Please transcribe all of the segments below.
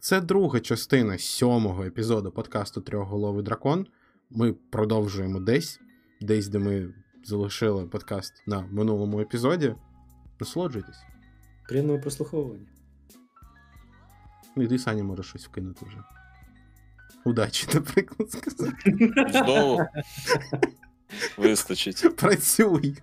Це друга частина сьомого епізоду подкасту Трьохголовий дракон. Ми продовжуємо десь, десь, де ми залишили подкаст на минулому епізоді. Насолоджуйтесь. Приємного прослуховування. Ну і ти Саня можеш щось вкинути вже. Удачі, наприклад, сказати. Знову вистачить. Працюй.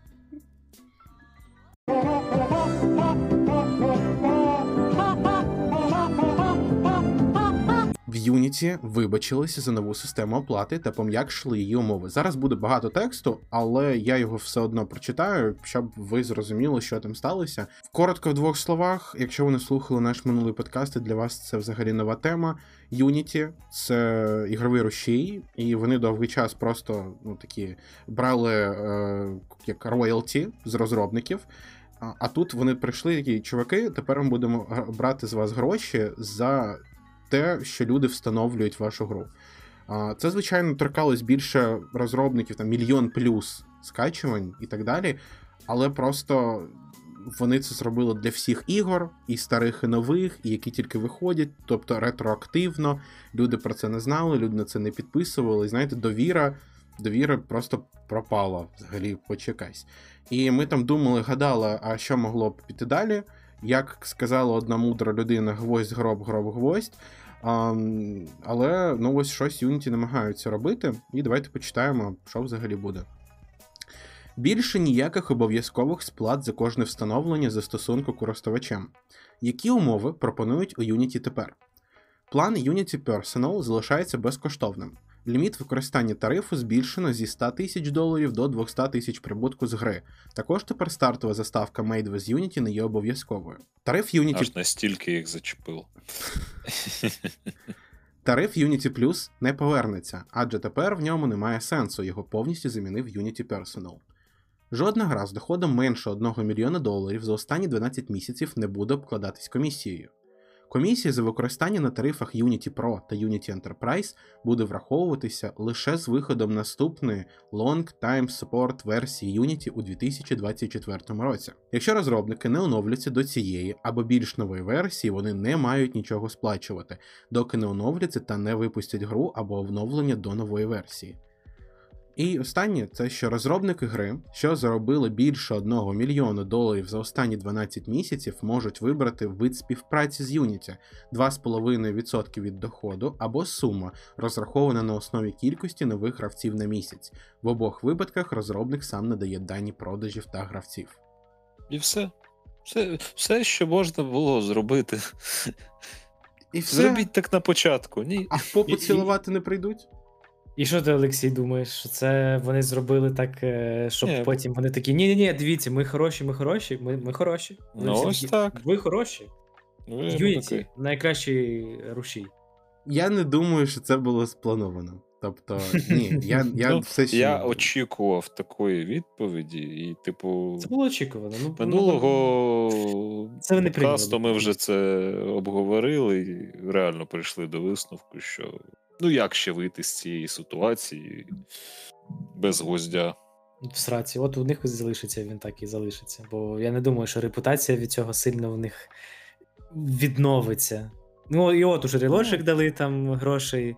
Unity вибачилися за нову систему оплати та пом'якшили її умови. Зараз буде багато тексту, але я його все одно прочитаю, щоб ви зрозуміли, що там сталося. Коротко в двох словах, якщо ви не слухали наш минулий подкаст, для вас це взагалі нова тема. Unity — це ігровий рушій, і вони довгий час просто ну такі брали е, як роялті з розробників. А тут вони прийшли такі чуваки. Тепер ми будемо брати з вас гроші за те, що люди встановлюють вашу гру. Це, звичайно, торкалось більше розробників, там мільйон плюс скачувань і так далі. Але просто вони це зробили для всіх ігор, і старих, і нових, і які тільки виходять, тобто ретроактивно. Люди про це не знали, люди на це не підписували. І знаєте, довіра, довіра просто пропала взагалі, хоч якась. І ми там думали, гадали, а що могло б піти далі. Як сказала одна мудра людина, гвоздь, гроб, гроб, гвоздь. А, але ну ось щось Unity намагаються робити, і давайте почитаємо, що взагалі буде. Більше ніяких обов'язкових сплат за кожне встановлення застосунку користувачем. Які умови пропонують у Unity тепер? План Unity Personal залишається безкоштовним. Ліміт використання тарифу збільшено зі 100 тисяч доларів до 200 тисяч прибутку з гри. Також тепер стартова заставка Made with Unity не є обов'язковою. Тариф Unity Аж настільки їх зачепило. Тариф Unity Plus не повернеться, адже тепер в ньому немає сенсу, його повністю замінив Unity Personal. Жодна гра з доходом менше 1 мільйона доларів за останні 12 місяців не буде обкладатись комісією. Комісія за використання на тарифах Unity Pro та Unity Enterprise буде враховуватися лише з виходом наступної Long Time Support версії Unity у 2024 році. Якщо розробники не оновляться до цієї або більш нової версії, вони не мають нічого сплачувати, доки не оновляться та не випустять гру або оновлення до нової версії. І останнє це що розробники гри, що заробили більше 1 мільйона доларів за останні 12 місяців, можуть вибрати вид співпраці з Unity 2,5% від доходу або сума, розрахована на основі кількості нових гравців на місяць. В обох випадках розробник сам надає дані продажів та гравців. І все. Все, все, що можна було зробити. І все. Зробіть так на початку. Ні. А в попу І- і- цілувати не прийдуть? І що ти, Олексій, думаєш? Що це вони зробили так, е, щоб Ні. потім вони такі: ні, ні, ні, дивіться, ми хороші, ми хороші, ми, ми хороші. Вони Ну, ось такі, так. Ви хороші. Ну, Unity найкращий рушій. Я не думаю, що це було сплановано. Тобто, ні, я, я Ну, все ще. Я очікував такої відповіді, і, типу, Це було очікувано. Ну, минулого Це вони подкасту прийняли. ми вже це обговорили і реально прийшли до висновку, що ну як ще вийти з цієї ситуації без гвоздя. В сраці, от у них залишиться, він так і залишиться. Бо я не думаю, що репутація від цього сильно в них відновиться. Ну, і от уже релоджик дали там грошей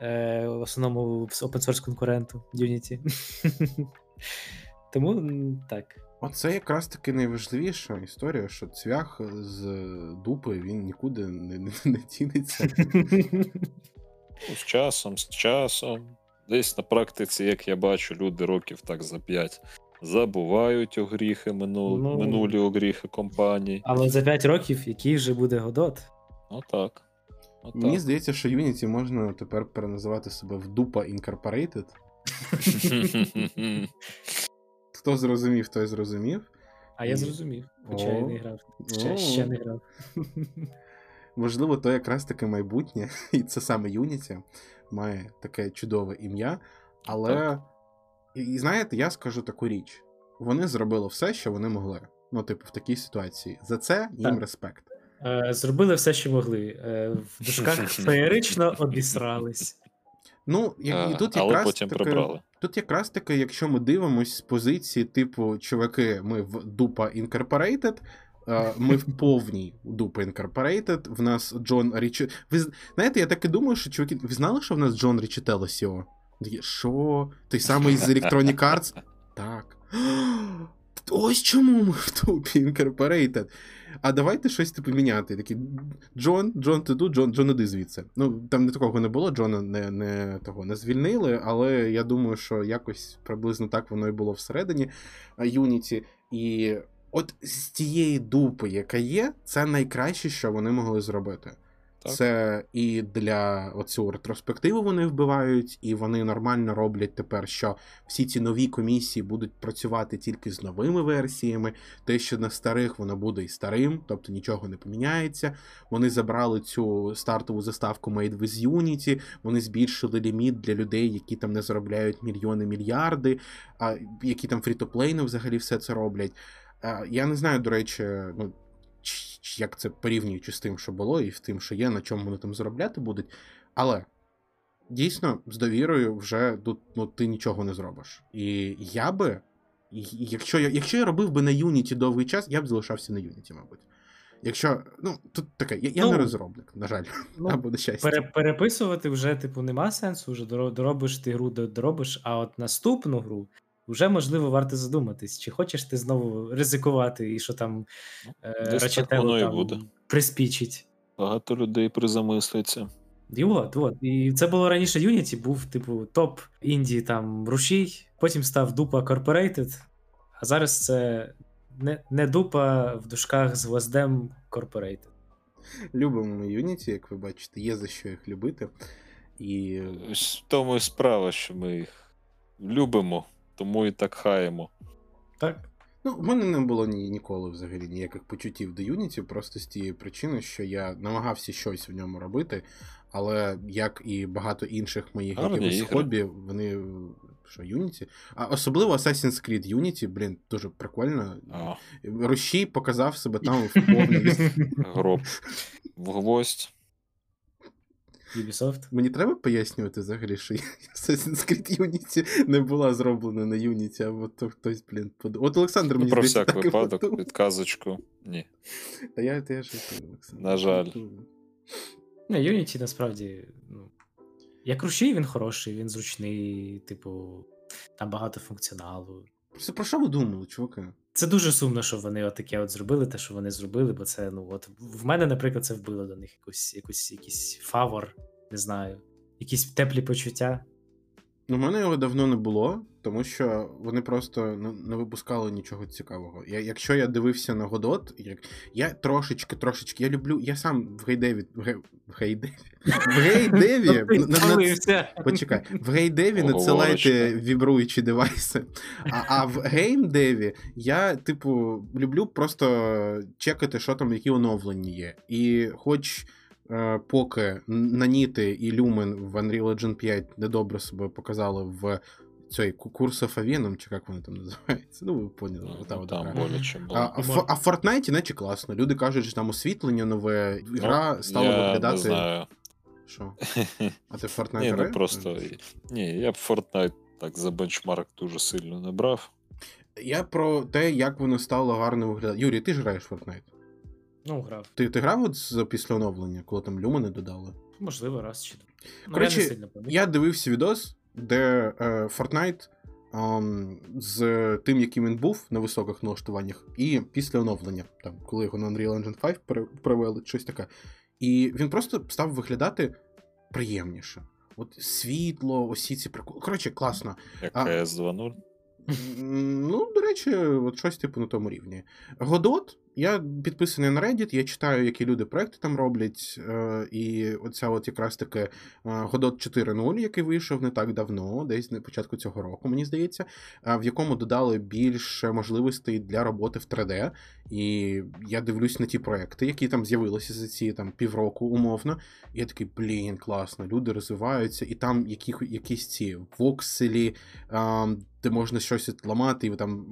е, в основному open source конкуренту Unity. Тому так. Оце якраз таки найважливіша історія, що цвях з дупи він нікуди не, не, не тінеться. Ну, з часом, з часом. Десь на практиці, як я бачу, люди років так за п'ять забувають огріхи, минул... Ну. минулі огріхи компаній. Але за 5 років який вже буде Годот? Отак. Отак. Мені здається, що Unity можна тепер переназивати себе в дупа Incorporated. Хто зрозумів, той зрозумів. А я зрозумів, хоча я не грав. Ще не грав. Можливо, то якраз таке майбутнє, і це саме Unity має таке чудове ім'я. Але, Так. і, і знаєте, я скажу таку річ: вони зробили все, що вони могли. Ну, типу, в такій ситуації. За це їм Так. респект. Е, Зробили все, що могли. Е, В дужках феєрично обісрались. Ну, і, і тут Але якраз потім таки, прибрали. Тут якраз таки, якщо ми дивимось з позиції, типу, чуваки, ми в дупа Incorporated, Е, Ми в повній Дупа Incorporated. В нас Джон Річі. Ви знаєте, я так і думаю, що чуваки, ви знали, що в нас Джон Річитело Сіо? Що? Той самий з Electronic Arts? Так. Ось чому ми в Дупі Incorporated. А давайте щось типу міняти. Такі Джон, Джон, ти тут, Джон, Джон, іди звідси. Ну, там не такого не було, Джона не, не, того, не звільнили, але я думаю, що якось приблизно так воно і було всередині Юніті. І от з тієї дупи, яка є, це найкраще, що вони могли зробити. Так. Це і для оцю ретроспективу вони вбивають, і вони нормально роблять тепер, що всі ці нові комісії будуть працювати тільки з новими версіями. Те, що на старих воно буде і старим, тобто нічого не поміняється. Вони забрали цю стартову заставку Made with Unity, вони збільшили ліміт для людей, які там не заробляють мільйони мільярди, а які там фрітоплейно взагалі все це роблять. Я не знаю, до речі, ну. Як це порівнюючи з тим, що було, і з тим, що є, на чому вони там заробляти будуть. Але дійсно, з довірою вже тут ну, ти нічого не зробиш. І я би, якщо я, якщо я робив би на Unity довгий час, я б залишався на Unity, мабуть. Якщо, ну, тут таке, я, я Ну, не розробник, на жаль, Ну, або на щастя. пере, переписувати вже, типу, нема сенсу, вже доробиш ти гру, до- доробиш, а от наступну гру вже можливо варто задуматись, чи хочеш ти знову ризикувати, і що там е, Рачетело воно і там буде. приспічить. Багато людей призамислиться. І от, от. І це було раніше Unity, був, типу, топ інді там рушій, потім став Дупа Corporated, а зараз це не, не Дупа в дужках з гвоздем Corporated. Любимо ми Unity, як ви бачите, є за що їх любити. І в тому і справа, що ми їх любимо, тому і так хаємо. Так? Ну, в мене не було ні, ніколи взагалі ніяких почуттів до Unity, просто з тієї причини, що я намагався щось в ньому робити, але як і багато інших моїх Гарні якихось ігри. хобі, вони. Що, Unity? А особливо Assassin's Creed Unity, блін, дуже прикольно. А, Рощій показав себе там в повній. гроб в гвоздь. Ubisoft. Мені треба пояснювати взагалі, що Assassin's Creed Unity не була зроблена на Unity, а от то хтось, блін, подумав. От Олександр Ну, мені про здається, всяк так випадок, подумав. підказочку. Ні. Та я теж Олександр. На жаль. Не, Unity насправді, ну. Як рушій, він хороший, він зручний, типу, там багато функціоналу. Просто про що ви думали, чуваки? Це дуже сумно, що вони отаке от зробили, те, що вони зробили, бо це, ну, от в мене, наприклад, це вбило до них якусь, якусь, якийсь фавор, не знаю, якісь теплі почуття. Ну, в мене його давно не було, тому що вони просто ну, не випускали нічого цікавого. Я, якщо я дивився на Godot, як я трошечки, трошечки, я люблю. Я сам в геймдеві. В, гей, в геймдеві. В гейдеві. На- на- спалився. Почекай, в геймдеві надсилайте вібруючі девайси. А, а в геймдеві я, типу, люблю просто чекати, що там, які оновлення є. І хоч е, поки Наніти і Lumen в Unreal Engine 5 недобре себе показали в цей of Aveum, чи як вони там називаються. Ну, ви поняли. Ну, Там гра. боляче було. А, а, в- а в Fortnite, наче класно. Люди кажуть, що там освітлення нове, гра стала Ну, я виглядати. Не знаю. Що? А ти в Fortnite Ні, ну просто. Ні, я б Fortnite так за бенчмарк дуже сильно не брав. Я про те, як воно стало гарно виглядати. Юрій, ти ж граєш в Fortnite. Ну, грав. Ти, ти грав от з після оновлення, коли там люмени додали? Можливо, раз чи два. Ну, Коротше, я не сильно. Я дивився відос, де е, Fortnite з тим, яким він був на високих налаштуваннях, і після оновлення, там, коли його на Unreal Engine 5 пере- перевели, щось таке. І він просто став виглядати приємніше. От світло, усі ці приколи. Коротше, класно. Як CS 2.0. Ну, до речі, от щось типу на тому рівні. Годот, я підписаний на Reddit, я читаю, які люди проекти там роблять. Е, і оця от якраз таки е, Годот 4.0, який вийшов не так давно, десь на початку цього року, мені здається, е, в якому додали більше можливостей для роботи в 3D. І я дивлюсь на ті проекти, які там з'явилися за ці там півроку умовно. І я такий, блін, класно, люди розвиваються, і там які, якісь ці вокселі, де можна щось ламати, і там.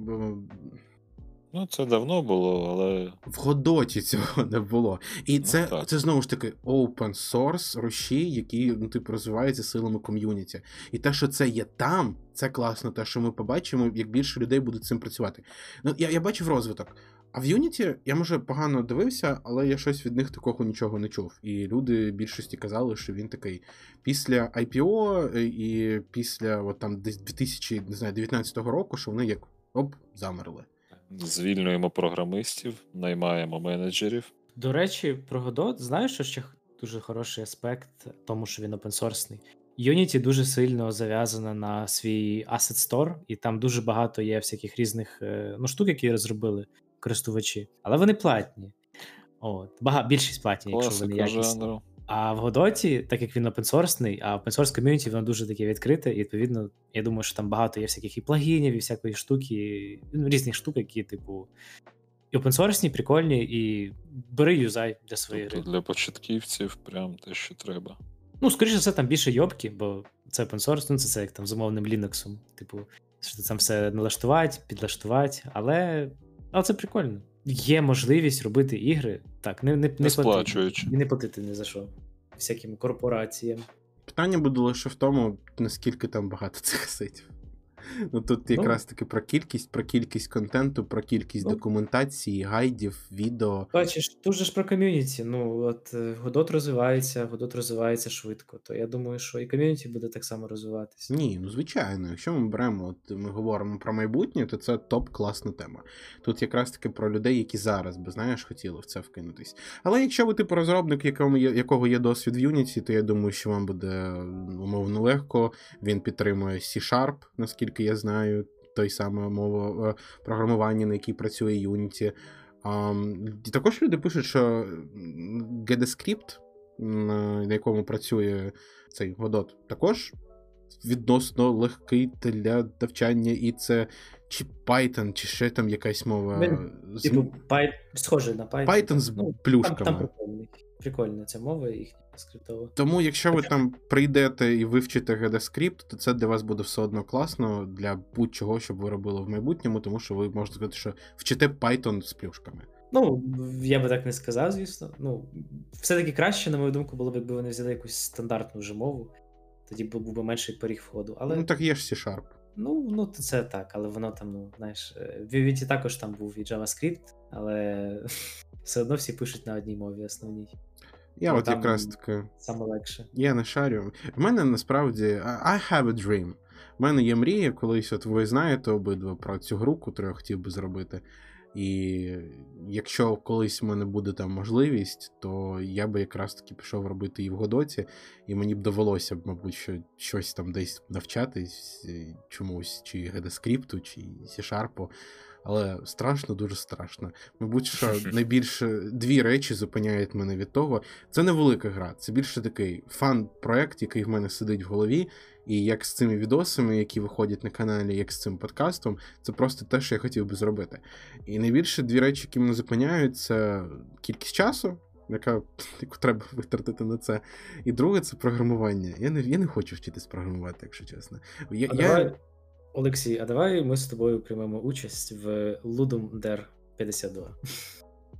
Е, Ну, це давно було, але В Годоті цього не було. І Ну, це, так. це знову ж таки open source рушій, які ну, типу, розвиваються силами ком'юніті. І те, що це є там, це класно. Те, що ми побачимо, як більше людей будуть цим працювати. Ну, я, я бачив розвиток. А в Unity я може погано дивився, але я щось від них такого нічого не чув. І люди більшості казали, що він такий після IPO і після от там десь 2019 року, що вони як оп, замерли. Звільнюємо програмистів, наймаємо менеджерів. До речі, про Godot, знаєш, що ще дуже хороший аспект, тому що він опенсорсний. Unity дуже сильно зав'язана на свій Asset Store, і там дуже багато є всяких різних е, ну, штук, які розробили користувачі, але вони платні. От, бага, більшість платні, якщо вони Класика якісні. А в Годоті, так як він опенсорсний, а опенсорс ком'юніті воно дуже таке відкрите, і відповідно, я думаю, що там багато є всяких і плагінів, і всякої штуки, і, ну, різних штук, які, типу, і опенсорсні, прикольні, і бери юзай для своєї Тобто гри. для початківців прям те, що треба. Ну, скоріше за все, там більше йобки, бо це open ну це, це як там з умовним Linux. Типу, що там все налаштувати, підлаштувати, але, але це прикольно. Є можливість робити ігри. Так, не, не, не, Не платити. сплачуючи. І не платити ні за що. Всяким корпораціям. Питання буде лише в тому, наскільки там багато цих сайтів. Ну тут якраз таки про кількість, про кількість контенту, про кількість Ну. документації, гайдів, відео. Бачиш, тут же ж про ком'юніті. Ну, от е, Godot розвивається, Godot розвивається швидко. То я думаю, що і ком'юніті буде так само розвиватися. Ні, ну звичайно, якщо ми беремо, от ми говоримо про майбутнє, то це топ-класна тема. Тут якраз таки про людей, які зараз би знаєш, хотіли в це вкинутись. Але якщо ви типу розробник, якому є, якого є досвід в Unity, то я думаю, що вам буде умовно легко. Він підтримує C-Sharp, наскільки я знаю, той саме мова е, програмування, на якій працює Unity. І також люди пишуть, що GDScript, на на якому працює цей Godot, також відносно легкий для навчання, і це чи Python, чи ще там якась мова. Він, з- Типу, Py... схожий на Python. Python з Ну, плюшками. там прикольний. Прикольна ця мова їхня скриптова. Тому, якщо ви там прийдете і вивчите GDScript, то це для вас буде все одно класно для будь-чого, щоб ви робили в майбутньому, тому що ви можете сказати, що вчите Python з плюшками. Ну, я би так не сказав, звісно. Ну, все-таки краще, на мою думку, було б, якби вони взяли якусь стандартну вже мову. Тоді був би менший поріг входу. Але Ну так є ж C-Sharp. Ну, ну, це так, але воно там, ну, знаєш, е, в Vivity також там був і JavaScript, але все одно всі пишуть на одній мові основній. Я Ну, от якраз таки. Саме легше. Я не шарю. В мене насправді I have a dream. У мене є мрія, колись от ви знаєте обидва про цю гру, яку я хотів би зробити. І якщо колись в мене буде там можливість, то я би якраз таки пішов робити її в Годоті, і мені б довелося б, мабуть, що щось там десь навчатись е, чомусь, чи GDScript, чи C-Sharp. Але страшно, дуже страшно. Мабуть, що найбільше дві речі зупиняють мене від того. Це не велика гра, це більше такий фан-проект, який в мене сидить в голові. І як з цими відосами, які виходять на каналі, як з цим подкастом, це просто те, що я хотів би зробити. І найбільше дві речі, які мене зупиняють, це кількість часу, яка яку треба витратити на це. І друге це програмування. Я не, я не хочу вчитись програмувати, якщо чесно. Я, А я... давай, Олексій, а давай ми з тобою приймемо участь в Ludum Dare 52.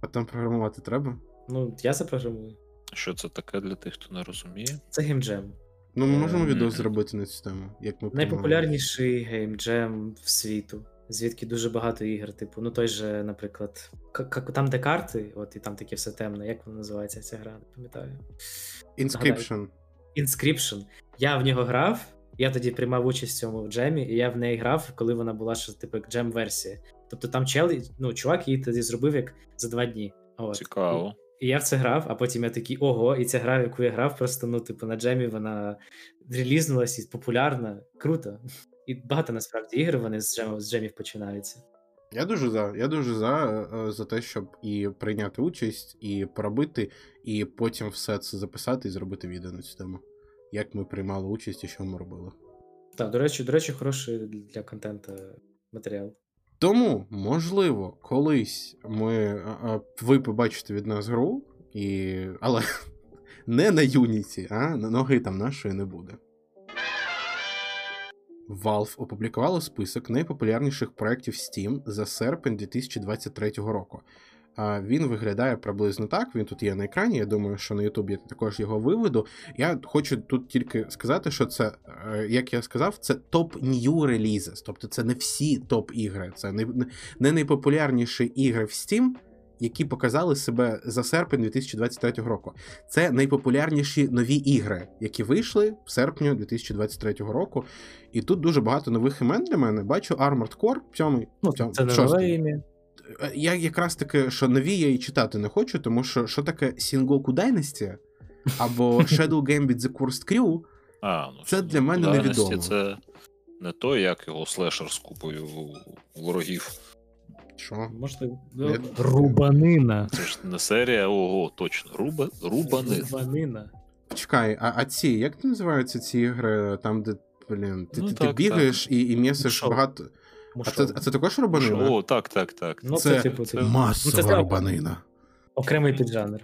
А там програмувати треба? Ну, я запрограмую. Що це таке для тих, хто не розуміє? Це геймджем. Ну, ми можемо Ем, відео зробити на цю тему. Як ми Найпопулярніший геймджем в світу, звідки дуже багато ігор, типу, ну той же, наприклад, к- к- там, де карти, от і там таке все темне. Як вона називається ця гра? Не пам'ятаю. Inscription. Inscription. Я в нього грав, я тоді приймав участь в цьому джемі, і я в неї грав, коли вона була ще типу як джем-версія. Тобто там чел, ну, чувак її тоді зробив як за два дні. От. Цікаво. І я в це грав, а потім я такий, ого, і ця гра, в яку я грав, просто ну, типу, на джемі вона релізнулась і популярна. Круто. І багато насправді ігор вони з джемів, з джемів починаються. Я дуже за. Я дуже за, е, за те, щоб і прийняти участь, і поробити, і потім все це записати і зробити відео на цю тему. Як ми приймали участь і що ми робили. Так, до речі, до речі, хороший для контенту матеріал. Тому, можливо, колись ми, ви побачите від нас гру, і... але не на Юніті, а на ноги там нашої не буде. Valve опублікувала список найпопулярніших проєктів Steam за серпень 2023 року. А він виглядає приблизно так. Він тут є на екрані. Я думаю, що на Ютубі я також його виведу. Я хочу тут тільки сказати, що це, е, як я сказав, це топ new релізес. Тобто це не всі топ-ігри, це не, не найпопулярніші ігри в Steam, які показали себе за серпень 2023 року. Це найпопулярніші нові ігри, які вийшли в серпні 2023 року. І тут дуже багато нових імен для мене. Бачу Armored Core, сьомий. Ну, сьом- це не нове ім'я. Е, Я якраз таки, що нові я і читати не хочу, тому що що таке Sengoku Dynasty або Shadow Gambit The Cursed Crew, А, ну, Це для мене невідомо. Це не то, як його слешер з купою ворогів. що? Ні. Рубанина. Це ж не серія, ого, точно. Руба, рубани. Рубанина. Чекай, а, а ці, як називаються ці ігри, там, де, блін, ти, Ну, ти, ти так, бігаєш і, і м'єсиш Шоу. багато. А це, а це також робанина? О, так, так, так. Ну, це це, типу, це Масова Ну, це- робанина. окремий піджанр.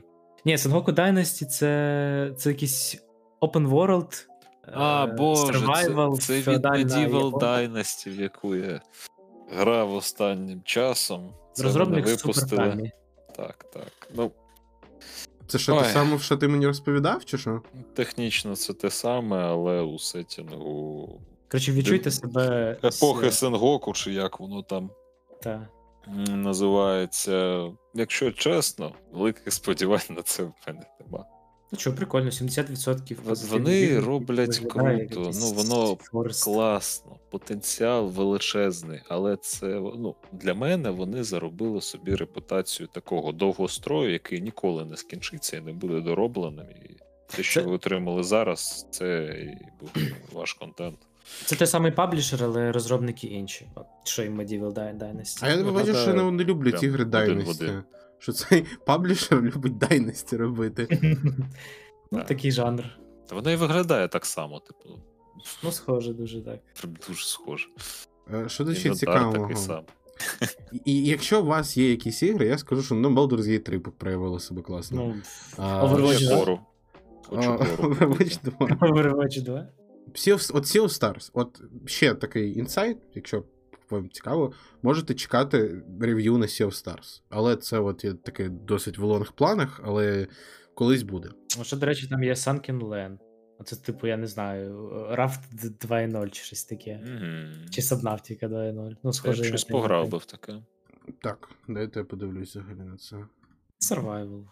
Ні, Sengoku Dynasty це, це якийсь open world. А, е, боже, survival, це, це від Medieval Dynasty, в яку я грав останнім часом. Це Розробник випустили. Так, так. Ну, Це що те саме, що ти мені розповідав, чи що? технічно це те саме, але у сетінгу Коротше, відчуйте себе. епохи Сенгоку, чи як воно там Та. називається. Якщо чесно, великих сподівань на це в мене нема. Ну що, прикольно, 70% От вони роблять круто, ну, воно. Класно, потенціал величезний, але це ну, для мене вони заробили собі репутацію такого довгострою, який ніколи не скінчиться і не буде доробленим. І те, що Це- ви отримали зараз, це і буде ваш контент. Це той самий паблішер, але розробники інші. От, що і Medieval Dynasty. А я не бачу, що не, не люблять прям ігри Dynasty. Що цей паблішер любить Dynasty робити. ну, Так. такий жанр. Та вона і виглядає так само, типу, Ну, схоже, дуже так. прям дуже схоже. Е, Що тут ще цікавого? І- якщо у вас є якісь ігри, я скажу, що ну, Baldur's Gate 3 проявило себе класно. Ну. Overwatch 2. Overwatch 2. Sea от Sea of Stars, от ще такий інсайт, якщо вам цікаво, можете чекати рев'ю на Sea of Stars. Але це от є таке досить в лонг планах, але колись буде. Ну, що, до речі, там є Sunken Land. Оце, типу, я не знаю, Raft 2.0 чи щось таке. Мгм. Чи Subnautica 2.0. Ну, Я схоже, щось пограв би в таке. Так, дайте я подивлюсь взагалі на це. Survival.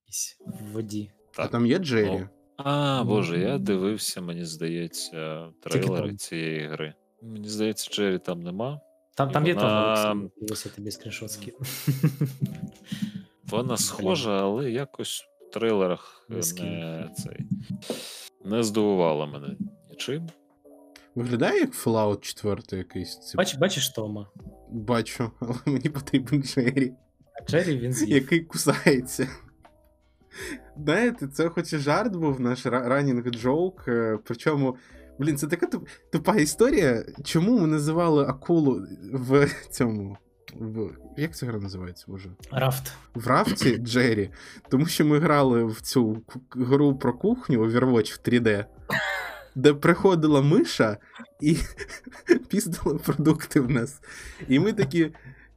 Якийсь в воді. А там є Джері. А, боже, я дивився, мені здається, Тільки трейлери там. цієї гри. Мені здається, Джері там нема. Там, І там є вона- Олексій, дивися тобі скріншот скину. Вона схожа, але якось в трейлерах Не не, цей, не здивувала мене нічим. Виглядає як Fallout 4 якийсь. Це- Бач, бачиш Тома. Бачу, але мені потрібен Джері, А Джері він з'їв. який кусається. Знаєте, це хоч і жарт був наш ранінг джоук. е, Причому, блін, це така туп- тупа історія. Чому ми називали акулу в цьому. В... Як ця гра називається вже? Рафт. В рафті Джері. Тому що ми грали в цю гру про кухню Overwatch в 3D, де приходила миша і піздила продукти в нас. І ми такі.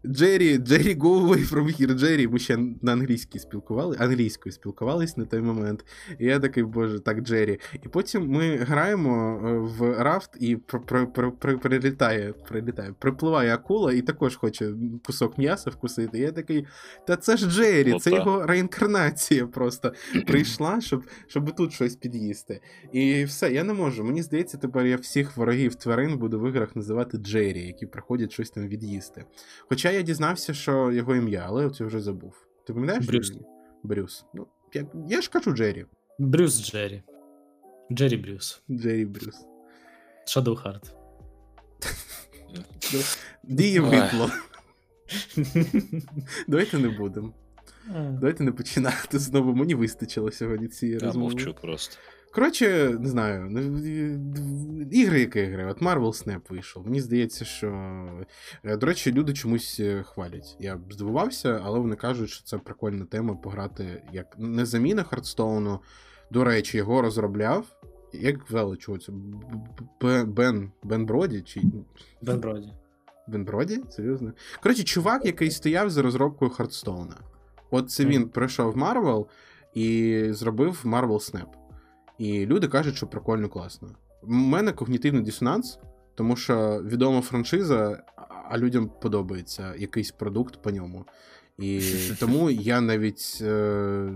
Джері, Джері, go away from here, Джері. Ми ще на англійській спілкували, англійською спілкувались на той момент. І я такий, боже, так, Джері. І потім ми граємо е, в рафт, і прилітає, прилітає, припливає акула і також хоче кусок м'яса вкусити. І я такий, та це ж Джері, це його реінкарнація просто прийшла, щоб, щоб тут щось під'їсти. І все, я не можу. Мені здається, тепер я всіх ворогів тварин буду в іграх називати Джері, які приходять щось там від'їсти. Хоча я дізнався, що його ім'я, але це вже забув. Ти пам'ятаєш? Брюс. Брюс. Ну, я, я ж кажу Джері. Брюс Джері. Джері Брюс. Джері Брюс. Shadowheart. Діє випло. Давайте не будемо. Давайте не починати знову. Мені вистачило сьогодні цієї Я розмови. мовчу просто. Коротше, не знаю. ну, Ігри, які ігри. От Marvel Snap вийшов. Мені здається, що. е, До речі, люди чомусь е, хвалять. Я б здивувався, але вони кажуть, що це прикольна тема пограти як не заміна Hearthstone-у. До речі, його розробляв. Як звали чого це? Бен Бен Броді? Чи Бен Броді. Бен Броді? Серйозно? Коротше, чувак, який стояв за розробкою Hearthstone-а. От це він прийшов в Marvel і зробив Marvel Snap. І люди кажуть, що прикольно класно. У мене когнітивний дисонанс, тому що відома франшиза, а- людям подобається якийсь продукт по ньому. І тому я навіть е,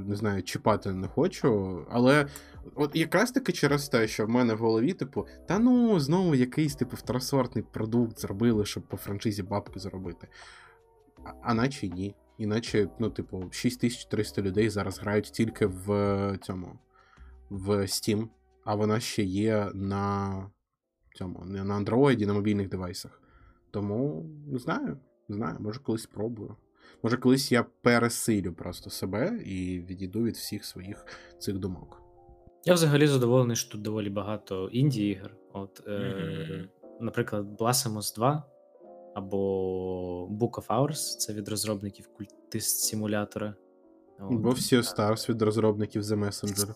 не знаю, чіпати не хочу. Але от якраз таки через те, що в мене в голові, типу, та ну, знову якийсь типу второсортний продукт зробили, щоб по франшизі бабки заробити. А, а наче ні. Іначе, ну, типу, 6300 людей зараз грають тільки в цьому в Steam, а вона ще є на цьому, не на Android, на мобільних девайсах. Тому не знаю, не знаю, може колись спробую. Може, колись я пересилю просто себе і відійду від всіх своїх цих думок. Я взагалі задоволений, що тут доволі багато інді ігор. От, е, Мгм. наприклад, Blasphemous 2 або Book of Hours це від розробників культист симулятора. Бо всі Stars від розробників The Messenger.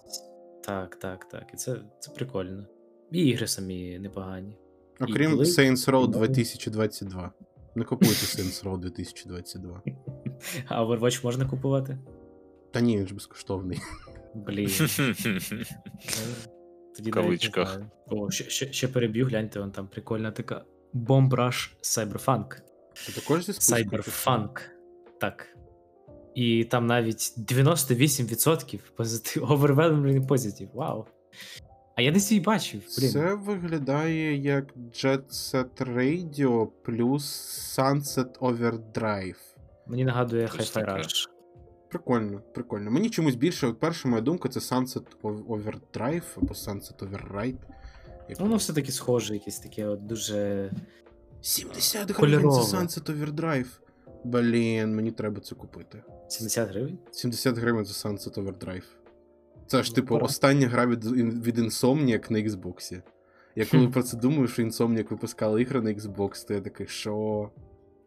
Так, так, так. І це, це прикольно. І ігри самі непогані. Окрім коли- Saints Row Ну. 2022. Не купуйте Saints Row 2022. А Overwatch можна купувати? Та ні, він ж безкоштовний. Блін. Тоді В кавичках. О, ще, ще, ще переб'ю, гляньте, вон там прикольна така Bomb Rush Cyberpunk. Це також зі списку? Cyberpunk. Так. І там навіть 98% позитив, overwhelming positive. Вау. А я десь її бачив, блін. Це виглядає як Jet Set Radio плюс Sunset Overdrive. Мені нагадує Hi-Fi. Rush. Прикольно, прикольно. Мені чомусь більше, от перша моя думка це Sunset Overdrive або Sunset Override. Як Ну, Воно все-таки схоже, якесь таке от дуже. 70 гривень це Sunset Overdrive. Блін, мені треба це купити. 70 гривень. 70 гривень за Sunset Overdrive. Це ж, Ну, типу, остання гра від, від Insomniac на Xbox. Я коли про це думаю, що Insomniac випускали ігри на Xbox, то я такий, що.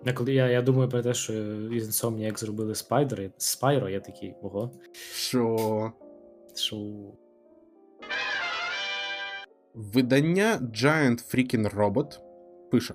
Я, коли, я, я думаю про те, що із Insomniac зробили Spider, Spyro, я такий, ого, Що. що. Видання Giant Freaking Robot пише: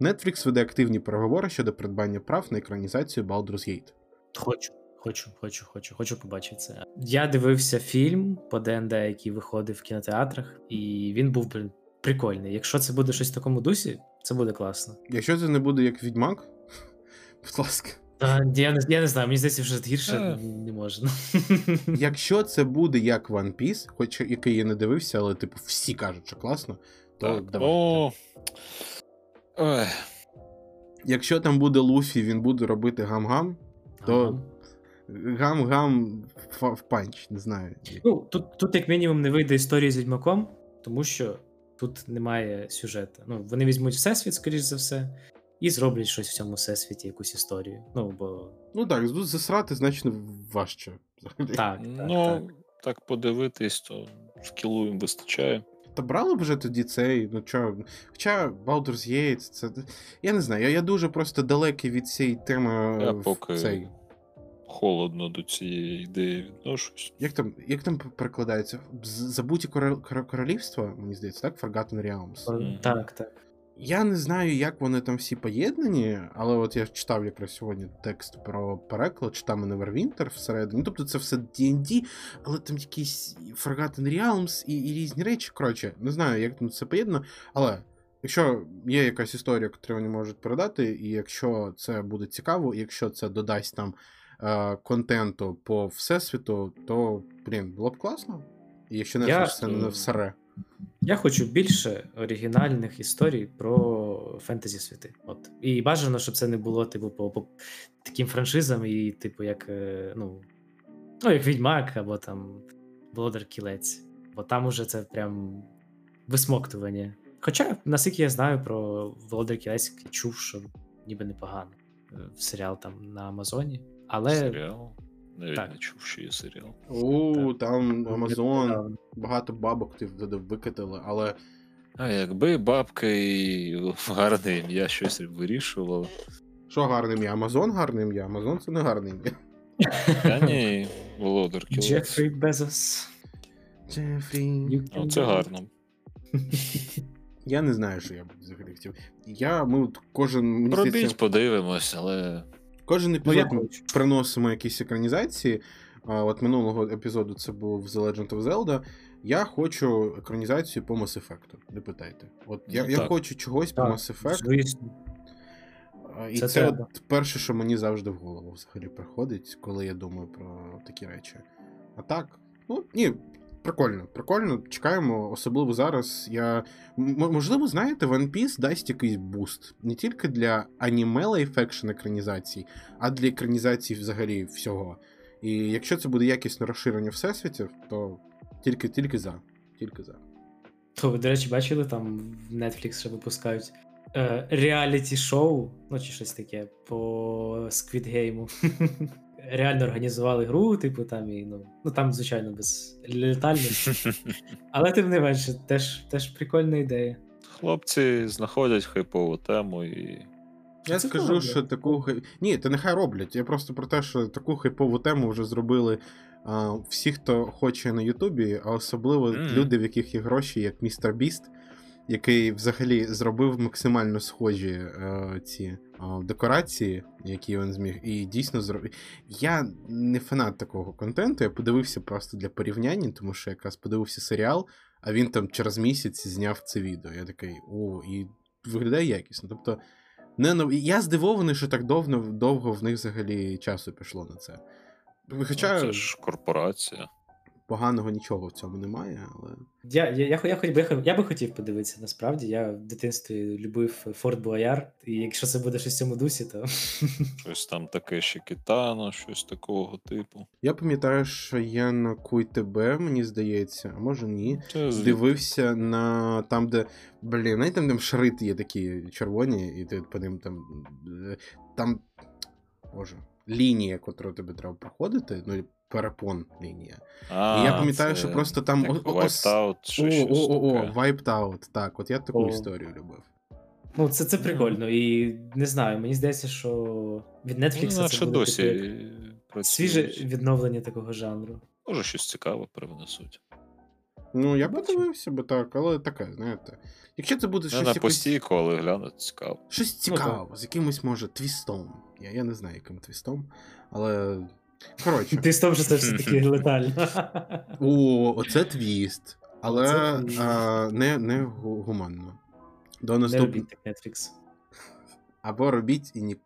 Netflix веде активні переговори щодо придбання прав на екранізацію Baldur's Gate. Хочу, хочу, хочу, хочу, хочу побачити це. Я дивився фільм по ДНД, який виходив в кінотеатрах, і він був блін, прикольний. Якщо це буде щось в такому дусі, це буде класно. Якщо це не буде як Відьмак, будь ласка. Та, я, не, я не знаю, мені здається, вже гірше Е. не можна. Якщо це буде як One Piece, хоч який я не дивився, але типу всі кажуть, що класно, то Так, давай. О, Ой, Якщо там буде Луфі, він буде робити гам-гам, то гам-гам в в панч, не знаю. Ну, тут, тут як мінімум не вийде історії з відьмаком, тому що тут немає сюжету. Ну, вони візьмуть всесвіт, скоріш за все, і зроблять щось в цьому всесвіті, якусь історію. Ну, бо Ну так, засрати значно важче. так, так, ну, так. так подивитись, то скілу їм вистачає. Та брали б вже тоді цей, ну чо. Хоча Baldur's Gate, це. Я не знаю, я, я дуже просто далекий від цієї теми. Я в поки цей. холодно до цієї ідеї відношусь. Як там, як там перекладається? Забуті корол- королівства, мені здається, так? Forgotten Realms. Mm-hmm. так, так. Я не знаю, як вони там всі поєднані, але от я читав якраз сьогодні текст про переклад, чи там Neverwinter всередині. Тобто це все D&D, але там якісь Forgotten Realms і, і різні речі. Коротше, не знаю, як там це поєднано, але. Якщо є якась історія, яку вони можуть передати, і якщо це буде цікаво, і якщо це додасть там е, контенту по всесвіту, то блін, було б класно. І якщо не Я- це не всере. Я хочу більше оригінальних історій про фентезі світи. От. І бажано, щоб це не було, типу, по, по таким франшизам, і, типу, як, е, ну, ну, як Відьмак або там Володар Кілець. Бо там уже це прям висмоктування. Хоча, наскільки я знаю про Володар Кілець, чув, що ніби непогано. е, серіал там на Амазоні. Але Серіал. Навіть Так. не чув, що є серіал. У, там Амазон, багато бабок ти туди викатили, але А якби бабка і гарне ім'я щось вирішувала. що гарне ім'я? Амазон гарне ім'я? Амазон це не гарне ім'я. Та ні, Володар Кілець. Джефрі Безос. Джефрі. Ну, це гарно. Я не знаю, що я б взагалі хотів. Я, ми от кожен Робіть, подивимось, але Кожен Ну, епізод ми приносимо якісь екранізації. А, От минулого епізоду це був The Legend of Zelda. Я хочу екранізацію по Mass Effect. Не питайте. От я, Ну, я так. хочу чогось по Mass Effect. Звісно. І Це це, от перше, що мені завжди в голову взагалі приходить, коли я думаю про такі речі. А так, ну ні, прикольно, прикольно. Чекаємо, особливо зараз. Я можливо, знаєте, One Piece дасть якийсь буст не тільки для аніме live action екранізацій, а для екранізацій взагалі всього. І якщо це буде якісне розширення всесвітів, то тільки, тільки за. Тільки за. То ви, до речі, бачили там в Netflix ще випускають е, реаліті-шоу, ну чи щось таке, по Squid Game. Реально організували гру, типу там і ну, ну там, звичайно, без летальності. Але тим не менше, теж, теж прикольна ідея. Хлопці знаходять хайпову тему і. Я Це скажу, добре. що таку Ні, то нехай роблять. Я просто про те, що таку хайпову тему вже зробили а, всі, хто хоче на Ютубі, а особливо Мгм. люди, в яких є гроші, як містер Біст, який взагалі зробив максимально схожі е, ці а, декорації, які він зміг, і дійсно зробив. Я не фанат такого контенту. Я подивився просто для порівняння, тому що якраз подивився серіал, а він там через місяць зняв це відео. Я такий, о, і виглядає якісно. Тобто. Не, я здивований, що так довго, довго в них взагалі часу пішло на це. Хоча Ну, це ж корпорація. Поганого нічого в цьому немає, але. Я, я, я, я, би, я би хотів подивитися, насправді. Я в дитинстві любив Форт Бояр, і якщо це буде щось в цьому дусі, то Щось там таке ще китано, щось такого типу. Я пам'ятаю, що я на Куй ТБ, мені здається, а може ні. Це Дивився на там, де. Блін, знаєте, там, там шрити є такі червоні, і ти по ним там. е, Там. Боже, лінія, яку тобі треба проходити, ну, перепон лінія. А, і я пам'ятаю, це що просто там. як о- о- ос- Wiped Out, О, чи щось о, о, о. Wiped Out. Так, от я таку історію любив. ну, це, це прикольно. І не знаю, мені здається, що від Netflix Ну, це буде досі як свіже відновлення такого жанру. Може, щось цікаве привнесуть. Ну, я Бачимо. подивився би так, але таке, знаєте. Якщо це буде Не щось, на якось, постійку, але глянути цікаво. щось Ну, з якимось, може, твістом. Я, я не знаю, яким твістом, але. Коротше. Ти з тому, що це все таки летально. О, оце твіст. Але Оце твіст. а, не, не гуманно. До Не наступного. робіть так Netflix. Або робіть і ні.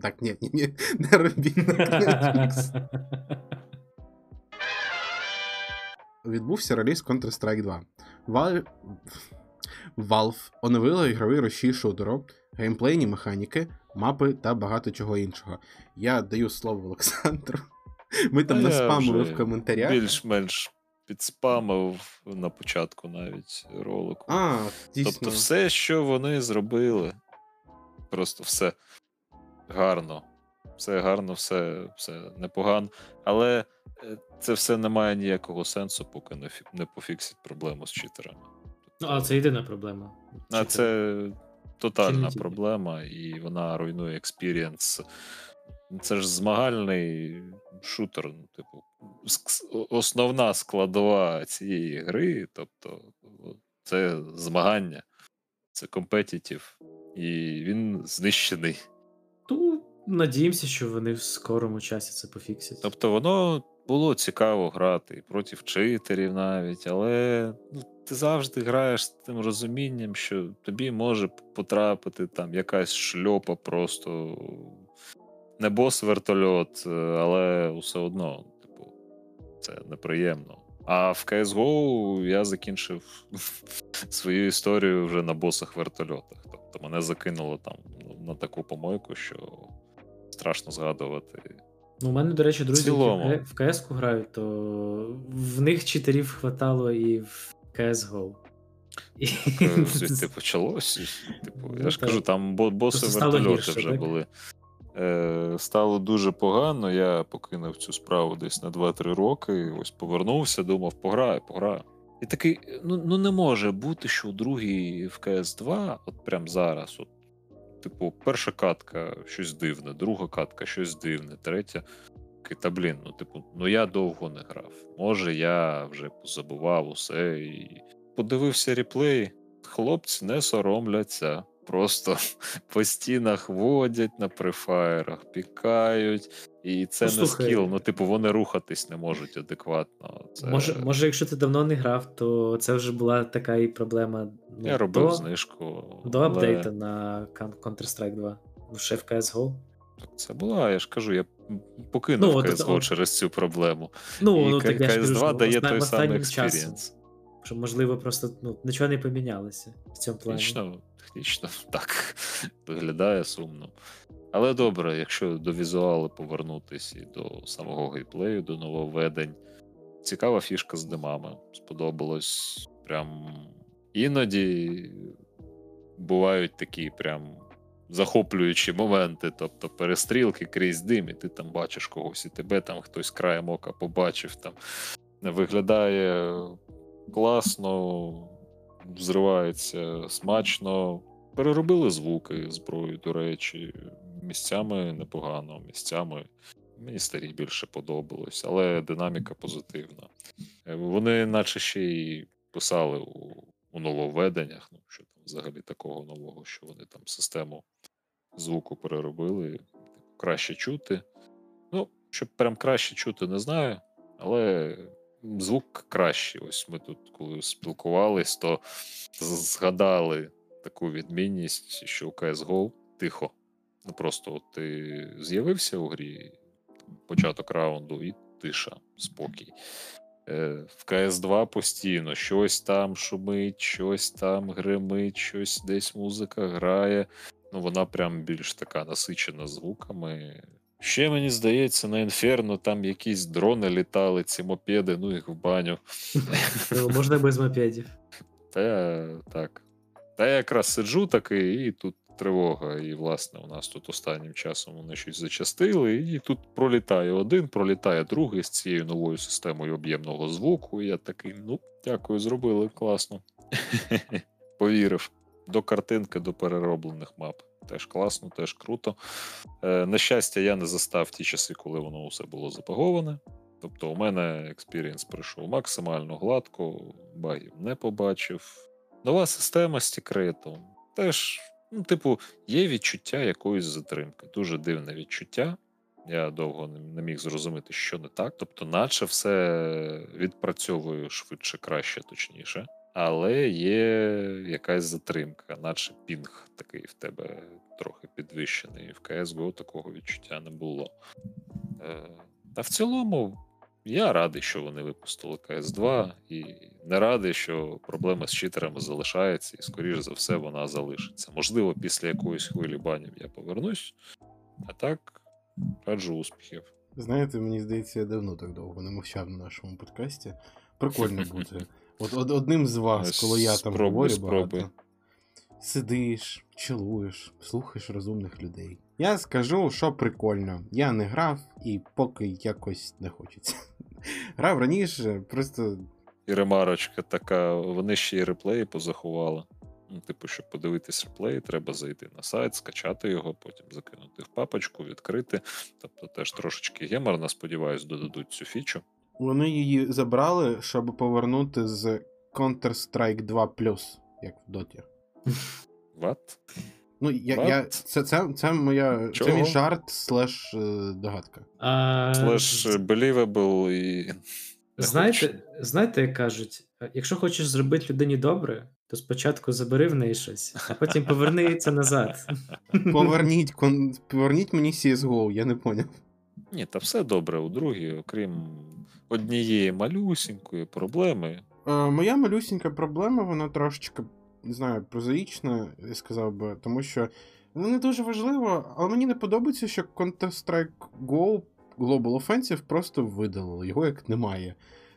Так, ні, ні, ні, не робіть так Netflix. Відбувся реліз Counter-Strike 2. Valve, Valve оновила ігровий розчій шутеру, геймплейні механіки, мапи та багато чого іншого. Я даю слово Олександру. Ми там А наспамили в коментарях. Більш-менш підспамив на початку навіть ролику. А, дійсно. Тобто, все, що вони зробили, просто все гарно. Все гарно, все, все непогано. Але е, це все не має ніякого сенсу, поки не, фі- не пофіксять проблему з читерами. Ну, а це єдина проблема. А це тотальна проблема, і вона руйнує експірієнс. Це ж змагальний шутер. Ну, типу, основна складова цієї гри, тобто це змагання, це компетітів, і він знищений. Ну, надіємося, що вони в скорому часі це пофіксять. Тобто воно було цікаво грати проти читерів навіть, але ну, ти завжди граєш з тим розумінням, що тобі може потрапити там якась шльопа просто. Не бос вертольот, е, але все одно, типу, це неприємно. А в CSGO я закінчив свою історію вже на босах вертольотах. Тобто мене закинуло там на таку помойку, що страшно згадувати. Ну, у мене, до речі, друзі, які в КС-ку грають, то в них читерів хватало і в CSGO. І... Е, Звідти почалось. Типу, я Ну, ж так. кажу, там боси вертольоти вже так? були. Е, стало дуже погано. Я покинув цю справу десь на 2-3 роки. Ось повернувся, думав, пограю, пограю. І такий, ну, ну не може бути, що у другій в КС2, от прям зараз, от, типу, перша катка щось дивне, друга катка щось дивне, третя. Та блін, ну типу, ну я довго не грав. Може, я вже позабував усе і подивився реплей. Хлопці не соромляться. Просто по стінах водять на префаєрах, пікають. І це Ну, не слухай. скіл. Ну, типу, вони рухатись не можуть адекватно. Це... Може, може, якщо ти давно не грав, то це вже була така і проблема ну, Я робив до, знижку. до але апдейту на Counter-Strike 2. Ну, ще в CSGO. Це була, я ж кажу, я покинув Ну, CSGO от- через цю проблему. Ну, і ну так CS2 що дає той самий експірієнс. що можливо просто ну, нічого не помінялося в цьому плані. Технічно, технічно так виглядає сумно. Але добре, якщо до візуалу повернутися і до самого геймплею, до нововведень. Цікава фішка з димами. Сподобалось. Прям іноді бувають такі прям захоплюючі моменти, тобто перестрілки крізь дим, і ти там бачиш когось, і тебе там хтось краєм ока побачив. Там виглядає класно, взривається смачно. Переробили звуки зброю, до речі, місцями непогано, місцями мені старі більше подобалось, але динаміка позитивна. Е, Вони, наче ще й писали у, у нововведеннях, ну що там взагалі такого нового, що вони там систему звуку переробили, краще чути. Ну, щоб прям краще чути, не знаю, але звук кращий. Ось ми тут, коли спілкувались, то згадали таку відмінність, що у CSGO тихо. Ну просто от ти з'явився у грі, початок раунду, і тиша, спокій. Е, В CS2 постійно щось там шумить, щось там гримить, щось десь музика грає. Ну, вона прям більш така насичена звуками. Ще мені здається, на Інферно там якісь дрони літали, ці мопеди, ну їх в баню. Ну, можна без мопедів. Та я так. Та я якраз сиджу такий, і тут тривога. І, власне, у нас тут останнім часом вони щось зачастили, і тут пролітає один, пролітає другий з цією новою системою об'ємного звуку. І я такий, ну, дякую, зробили, класно. Повірив. До картинки, до перероблених мап. Теж класно, теж круто. Е, на щастя, я не застав ті часи, коли воно все було запаговане. Тобто, у мене експірієнс пройшов максимально гладко, багів не побачив. Нова система з сабтіком. Теж, ну, типу, є відчуття якоїсь затримки. Дуже дивне відчуття. Я довго не- міг зрозуміти, що не так. Тобто, наче все відпрацьовую швидше, краще, точніше. Але є якась затримка, наче пінг такий в тебе трохи підвищений. В CSGO такого відчуття не було. Е, Та в цілому, я радий, що вони випустили CS2, і не радий, що проблема з читерами залишається, і, скоріш за все, вона залишиться. Можливо, після якоїсь хвилі банів я повернусь, а так раджу успіхів. Знаєте, мені здається, я давно так довго не мовчав на нашому подкасті. Прикольно бути. От од- одним з вас, коли я там спробуй, говорю спробуй. багато, сидиш, чилуєш, слухаєш розумних людей. Я скажу, що прикольно. Я не грав і поки якось не хочеться. Грав раніше, просто І ремарочка така, вони ще й реплеї позаховали. Ну, типу, щоб подивитись реплеї, треба зайти на сайт, скачати його, потім закинути в папочку, відкрити. Тобто теж трошечки геморно, сподіваюсь, додадуть цю фічу. Вони її забрали, щоб повернути з Counter-Strike 2 як в доті. Ват? Ну, я, What? я, це, це, це моя Чого? це мій жарт слеш е, догадка. А, Слеш believable і. знаєте, знаєте, як кажуть, якщо хочеш зробити людині добре, то спочатку забери в неї щось, а потім поверни це назад. Поверніть, кон... поверніть мені CSGO, я не поняв. Ні, та все добре у другій, окрім однієї малюсінької проблеми. Е, моя малюсінька проблема, вона трошечки, не знаю, прозаїчна, я сказав би, тому що ну, не дуже важливо, але мені не подобається, що Counter-Strike Go Global Offensive просто видалили, його як немає.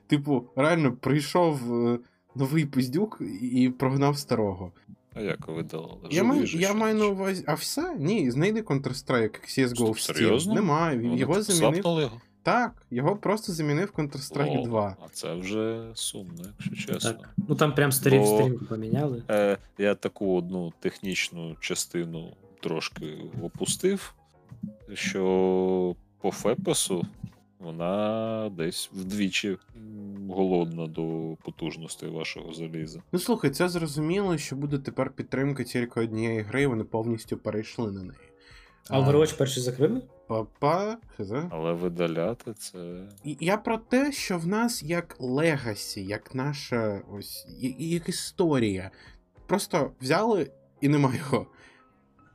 Типу, реально прийшов е, новий пиздюк і прогнав старого. А як видалили? Я, маю, я маю на увазі. А все? Ні, знайди Counter-Strike CSGO Стоп, в Steam. серйозно? Немає. Вони Його замінив. його? Так, його просто замінив Counter-Strike 2. А це вже сумно, якщо чесно. Так. Ну там прям старі Бо- сторінки поміняли. Е, я таку одну технічну частину трошки опустив, що по Фепесу Вона десь вдвічі голодна до потужностей вашого заліза. Ну слухай, це зрозуміло, що буде тепер підтримка тільки однієї гри, і вони повністю перейшли на неї. А Overwatch перший закрили? Папа, хз. Але видаляти це. Я про те, що в нас як легасі, як наша ось як історія. Просто взяли і нема його.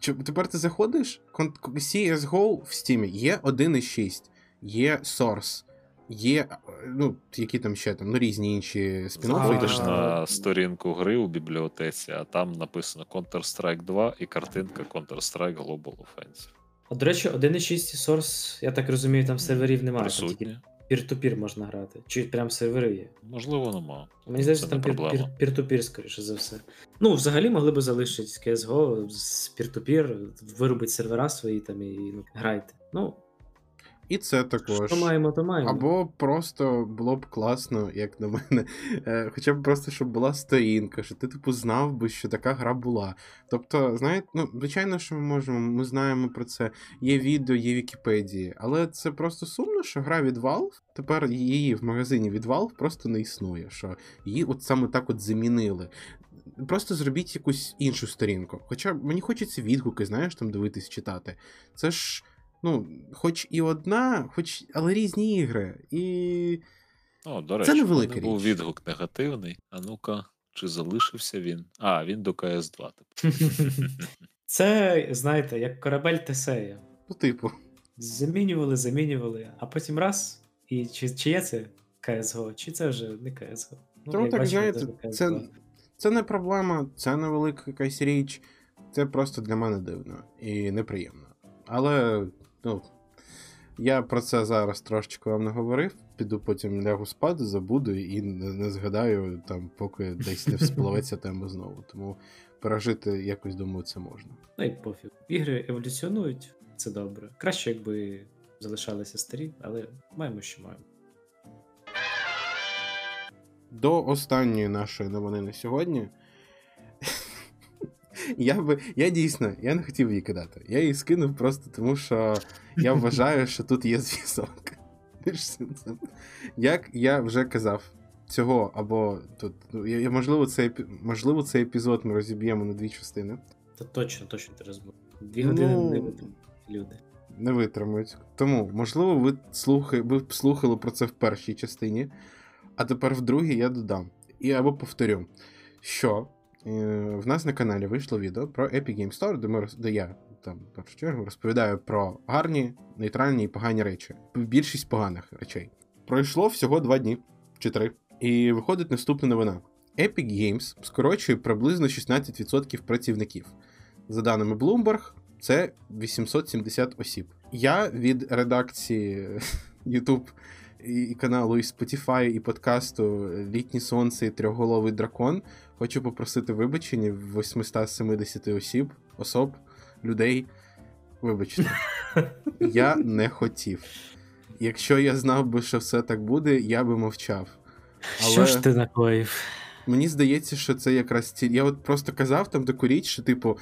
Чи тепер ти заходиш? CSGO в Steam є 1.6, є Source, є. е, Ну, які там ще там, ну різні інші спін-оффи. Заходиш на сторінку гри у бібліотеці, а там написано Counter-Strike 2 і картинка Counter-Strike Global Offensive. А до речі, 1.6 Source, я так розумію, там серверів немає. Присутні. пір-ту-пір можна грати. Чи прям сервери є. Можливо, нема. Мені здається, там пір-ту-пір, скоріше за все. Ну, взагалі могли би залишити CSGO з пір-ту-пір, вирубити сервера свої там і ну, грайте. Ну, І це також. що маємо, то маємо. Або просто було б класно, як на мене, е, хоча б просто, щоб була сторінка, що ти типу знав би, що така гра була. Тобто, знаєте, ну, звичайно, що ми можемо, ми знаємо про це. Є відео, є Вікіпедії, але це просто сумно, що гра від Valve, тепер її в магазині від Valve просто не існує. Що її от саме так от замінили. Просто зробіть якусь іншу сторінку. Хоча мені хочеться відгуки, знаєш, там дивитись, читати. Це ж. Ну, хоч і одна, хоч, але різні ігри. І. О, до Це речі, невелика в мене був відгук негативний. А ну-ка, чи залишився він? А, він до КС2. Це, знаєте, як корабель Тесея. Ну, типу, Замінювали, замінювали, а потім раз. І чи, чи є це CSGO, чи це вже не CSGO. Тому як так, знаєте, це це, це не проблема, це не велика якась річ. Це просто для мене дивно і неприємно. Але, ну, я про це зараз трошечки вам не говорив. Піду потім лягу спати, забуду і не, не згадаю, там, поки десь не вспливеться тема знову. Тому пережити якось думаю, це можна. Ну і пофіг. Ігри еволюціонують, це добре. Краще, якби залишалися старі, але маємо, що маємо. До останньої нашої новини на сьогодні. Я би я дійсно я не хотів її кидати. Я її скинув просто тому, що я вважаю, що тут є зв'язок. Як я вже казав, цього або тут, ну, можливо, цей, можливо, цей епізод ми розіб'ємо на дві частини. Та точно, точно ти розбув. Дві години Ну, не витримають люди. не витримують. Тому, можливо, ви слухи, ви слухали про це в першій частині, а тепер в другій я додам. І або повторю, що в нас на каналі вийшло відео про Epic Game Store, де, ми, де я там в першу чергу розповідаю про гарні, нейтральні і погані речі. Більшість поганих речей. Пройшло всього два дні чи три. І виходить наступна новина. Epic Games скорочує приблизно 16% працівників. За даними Bloomberg, це 870 осіб. Я від редакції YouTube і каналу, і Spotify, і подкасту Літнє сонце і трьохголовий дракон. Хочу попросити вибачення 870 осіб, особ, людей. Вибачте, я не хотів. Якщо я знав би, що все так буде, я би мовчав. Що ж ти накоїв? Мені здається, що це якраз ці. Я от просто казав там таку річ, що, типу,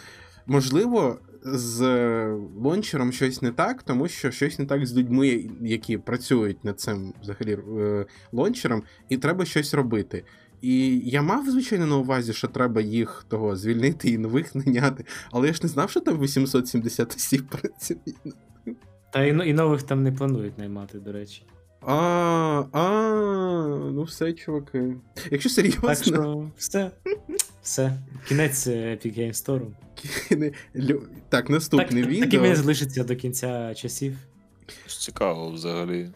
можливо, з е, лончером щось не так, тому що щось не так з людьми, які працюють над цим взагалі е, лончером, і треба щось робити. І я мав, звичайно, на увазі, що треба їх того звільнити і нових наняти, але я ж не знав, що там 870 осіб працює. Та і, і нових там не планують наймати, до речі. А, а, ну все, чуваки. Якщо серйозно, Так що все. Все. Кінець е, Epic Game Store. так, Так, наступне так і відео. він залишиться до кінця часів. Цікаво взагалі.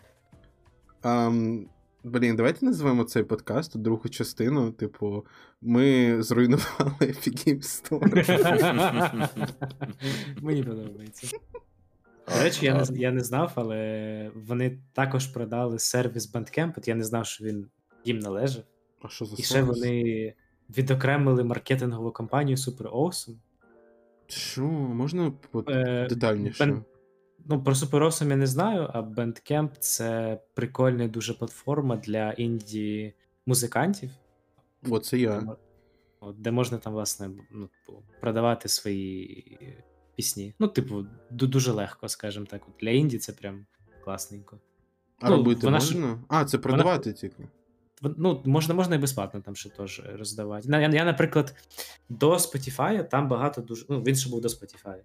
Ам, блін, давайте назвемо цей подкаст другу частину. Типу, ми зруйнували Epic Games Store. Мені подобається. До речі, я не, я не знав, але вони також продали сервіс Bandcamp. От я не знав, що він їм належав. А що за І ще сервіс? вони відокремили маркетингову компанію Super Awesome. Що, можна по- Е, детальніше? Бен- Ну, про Awesome я не знаю, а Bandcamp це прикольна дуже платформа для інді музикантів, О, це я. Де можна там, власне, ну, типу, продавати свої пісні. Ну, типу, дуже легко, скажімо так. Для інді це прям класненько. А Ну, робити вона ж- А, це продавати тільки. Ну, можна, можна і безплатно там ще теж роздавати. Я, я, наприклад, до Spotify там багато дуже. Ну, він ще був до Spotify.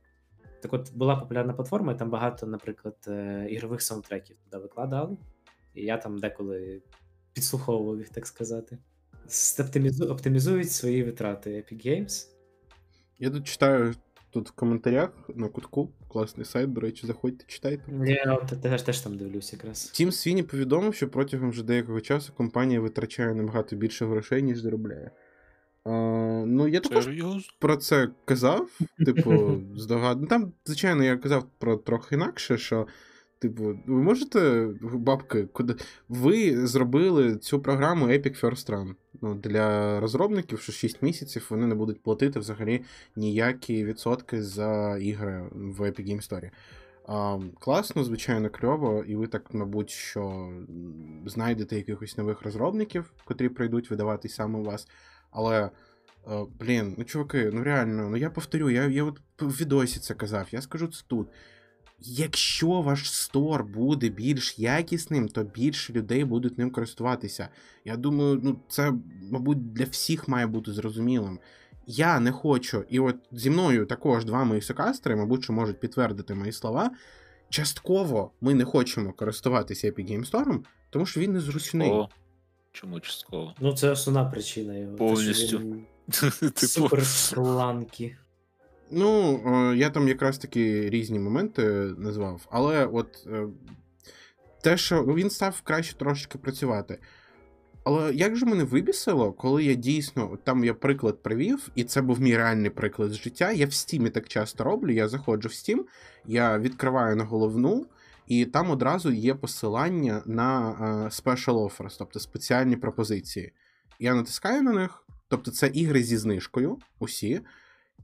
Так от була популярна платформа, і там багато, наприклад, е, ігрових саундтреків туди викладали. І я там деколи підслуховував їх, так сказати. Оптимізу- Оптимізують свої витрати Epic Games. Я тут читаю тут в коментарях на кутку. Класний сайт, до речі, заходьте, читайте. Я от теж, теж там дивлюсь якраз. Тім Свіні повідомив, що протягом вже деякого часу компанія витрачає набагато більше грошей, ніж заробляє. А, ну, я також Серйозно? про це казав, типу, здогад... Ну, Там, звичайно, я казав про трохи інакше, що, типу, ви можете, бабки, куди. Ви зробили цю програму Epic First Run. Ну, для розробників, що 6 місяців вони не будуть платити взагалі ніякі відсотки за ігри в Epic Game Store. А, класно, звичайно, кльово, і ви так, мабуть, що знайдете якихось нових розробників, котрі прийдуть видавати саме у вас. Але, е, блін, ну чуваки, ну реально, ну я повторю, я, я от в відосі це казав, я скажу це тут. Якщо ваш стор буде більш якісним, то більше людей будуть ним користуватися. Я думаю, ну це, мабуть, для всіх має бути зрозумілим. Я не хочу, і от зі мною також два мої сокастери, мабуть, що можуть підтвердити мої слова. Частково ми не хочемо користуватися Epic Game Store, тому що він незручний. О, чому частково? Ну, це основна причина його. Повністю. він Супер сланки. Ну, е, я там якраз таки різні моменти назвав, але от е, те, що він став краще трошечки працювати. Але як же мене вибісило, коли я дійсно, там я приклад привів, і це був мій реальний приклад з життя. Я в Steam так часто роблю, я заходжу в Steam, я відкриваю на головну, і там одразу є посилання на е, special offers, тобто спеціальні пропозиції. Я натискаю на них, тобто це ігри зі знижкою, усі.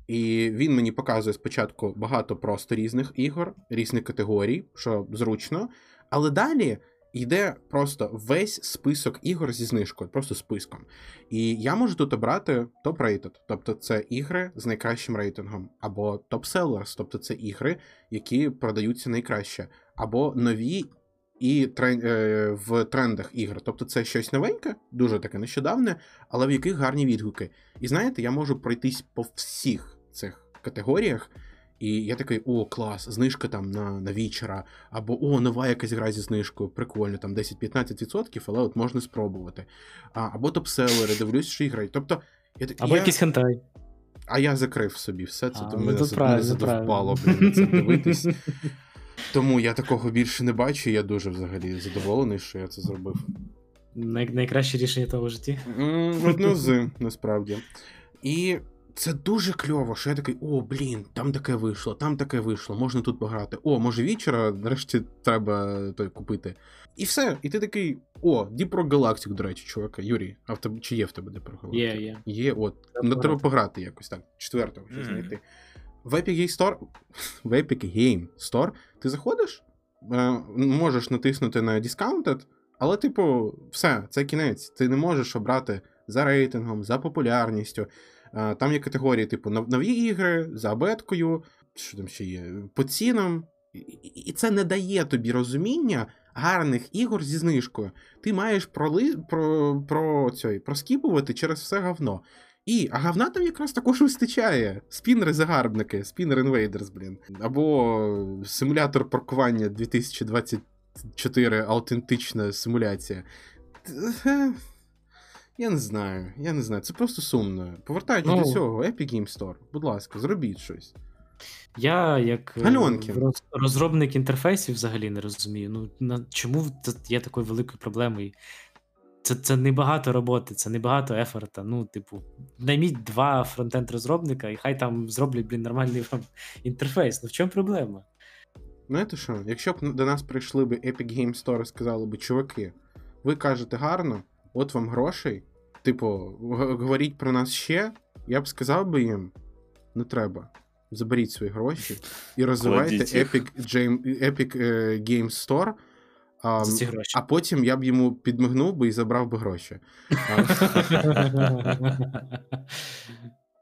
І він мені показує спочатку багато просто різних ігор, різних категорій, що зручно. Але далі йде просто весь список ігор зі знижкою, просто списком. І я можу тут обрати top rated, тобто це ігри з найкращим рейтингом, або top sellers, тобто це ігри, які продаються найкраще, або нові і трен... е, в трендах ігр. Тобто це щось новеньке, дуже таке нещодавне, але в яких гарні відгуки. І знаєте, я можу пройтись по всіх цих категоріях. І я такий, о, клас, знижка там на на вічера, або о, нова якась гра зі знижкою, прикольно, там 10-15%, але от можна спробувати. А, Або топселери, дивлюсь, що іграють. Тобто, я, так- Або я, якийсь хентай. а я закрив собі все це, А, то ну, мене, то за- правильно, мене задовбало, правильно. блін, це дивитись. Тому я такого більше не бачу, я дуже взагалі задоволений, що я це зробив. Най- найкраще рішення того в житті. М, Одно з, насправді. І це дуже кльово, що я такий, о, блін, там таке вийшло, там таке вийшло, можна тут пограти. О, може вечора, нарешті треба той купити. І все. І ти такий, о, Rock Galactic, до речі, чувака. Юрій, а в тебе чи є в тебе Rock Galactic? Є, є. Є, от. Треба Ну, треба пограти. якось так. Четвертого Мгм. знайти. В Epic Game Store, в Epic Game Store ти заходиш, е, можеш натиснути на Discounted, але, типу, все, це кінець. Ти не можеш обрати за рейтингом, за популярністю. Е, Там є категорії, типу, нові ігри, за абеткою, що там ще є, по цінам. І- це не дає тобі розуміння гарних ігор зі знижкою. Ти маєш проли... про... Про... Цей... проскіпувати через все говно. І, а говна там якраз також вистачає. Спінери-загарбники, спінер інвейдерс, блін. Або симулятор паркування 2024 аутентична симуляція. Е, Я не знаю, я не знаю. Це просто сумно. Повертаючись Ну. до цього, Epic Game Store, будь ласка, зробіть щось. Я, як е, Гальонки. розробник інтерфейсів, взагалі не розумію. Ну на чому є такою великою проблемою? Це, це не багато роботи, це не багато ефорта. Ну, типу, найміть два фронтенд розробника, і хай там зроблять, блін, нормальний вам інтерфейс. Ну в чому проблема? Знаєте що? Якщо б до нас прийшли б Epic Game Store і сказали б, чуваки, ви кажете гарно, от вам грошей, типу, г- говоріть про нас ще, я б сказав би їм, не треба. Заберіть свої гроші і розвивайте. Epic, Epic е, Game Store. А, За ці гроші. а потім я б йому підмигнув би і забрав би гроші.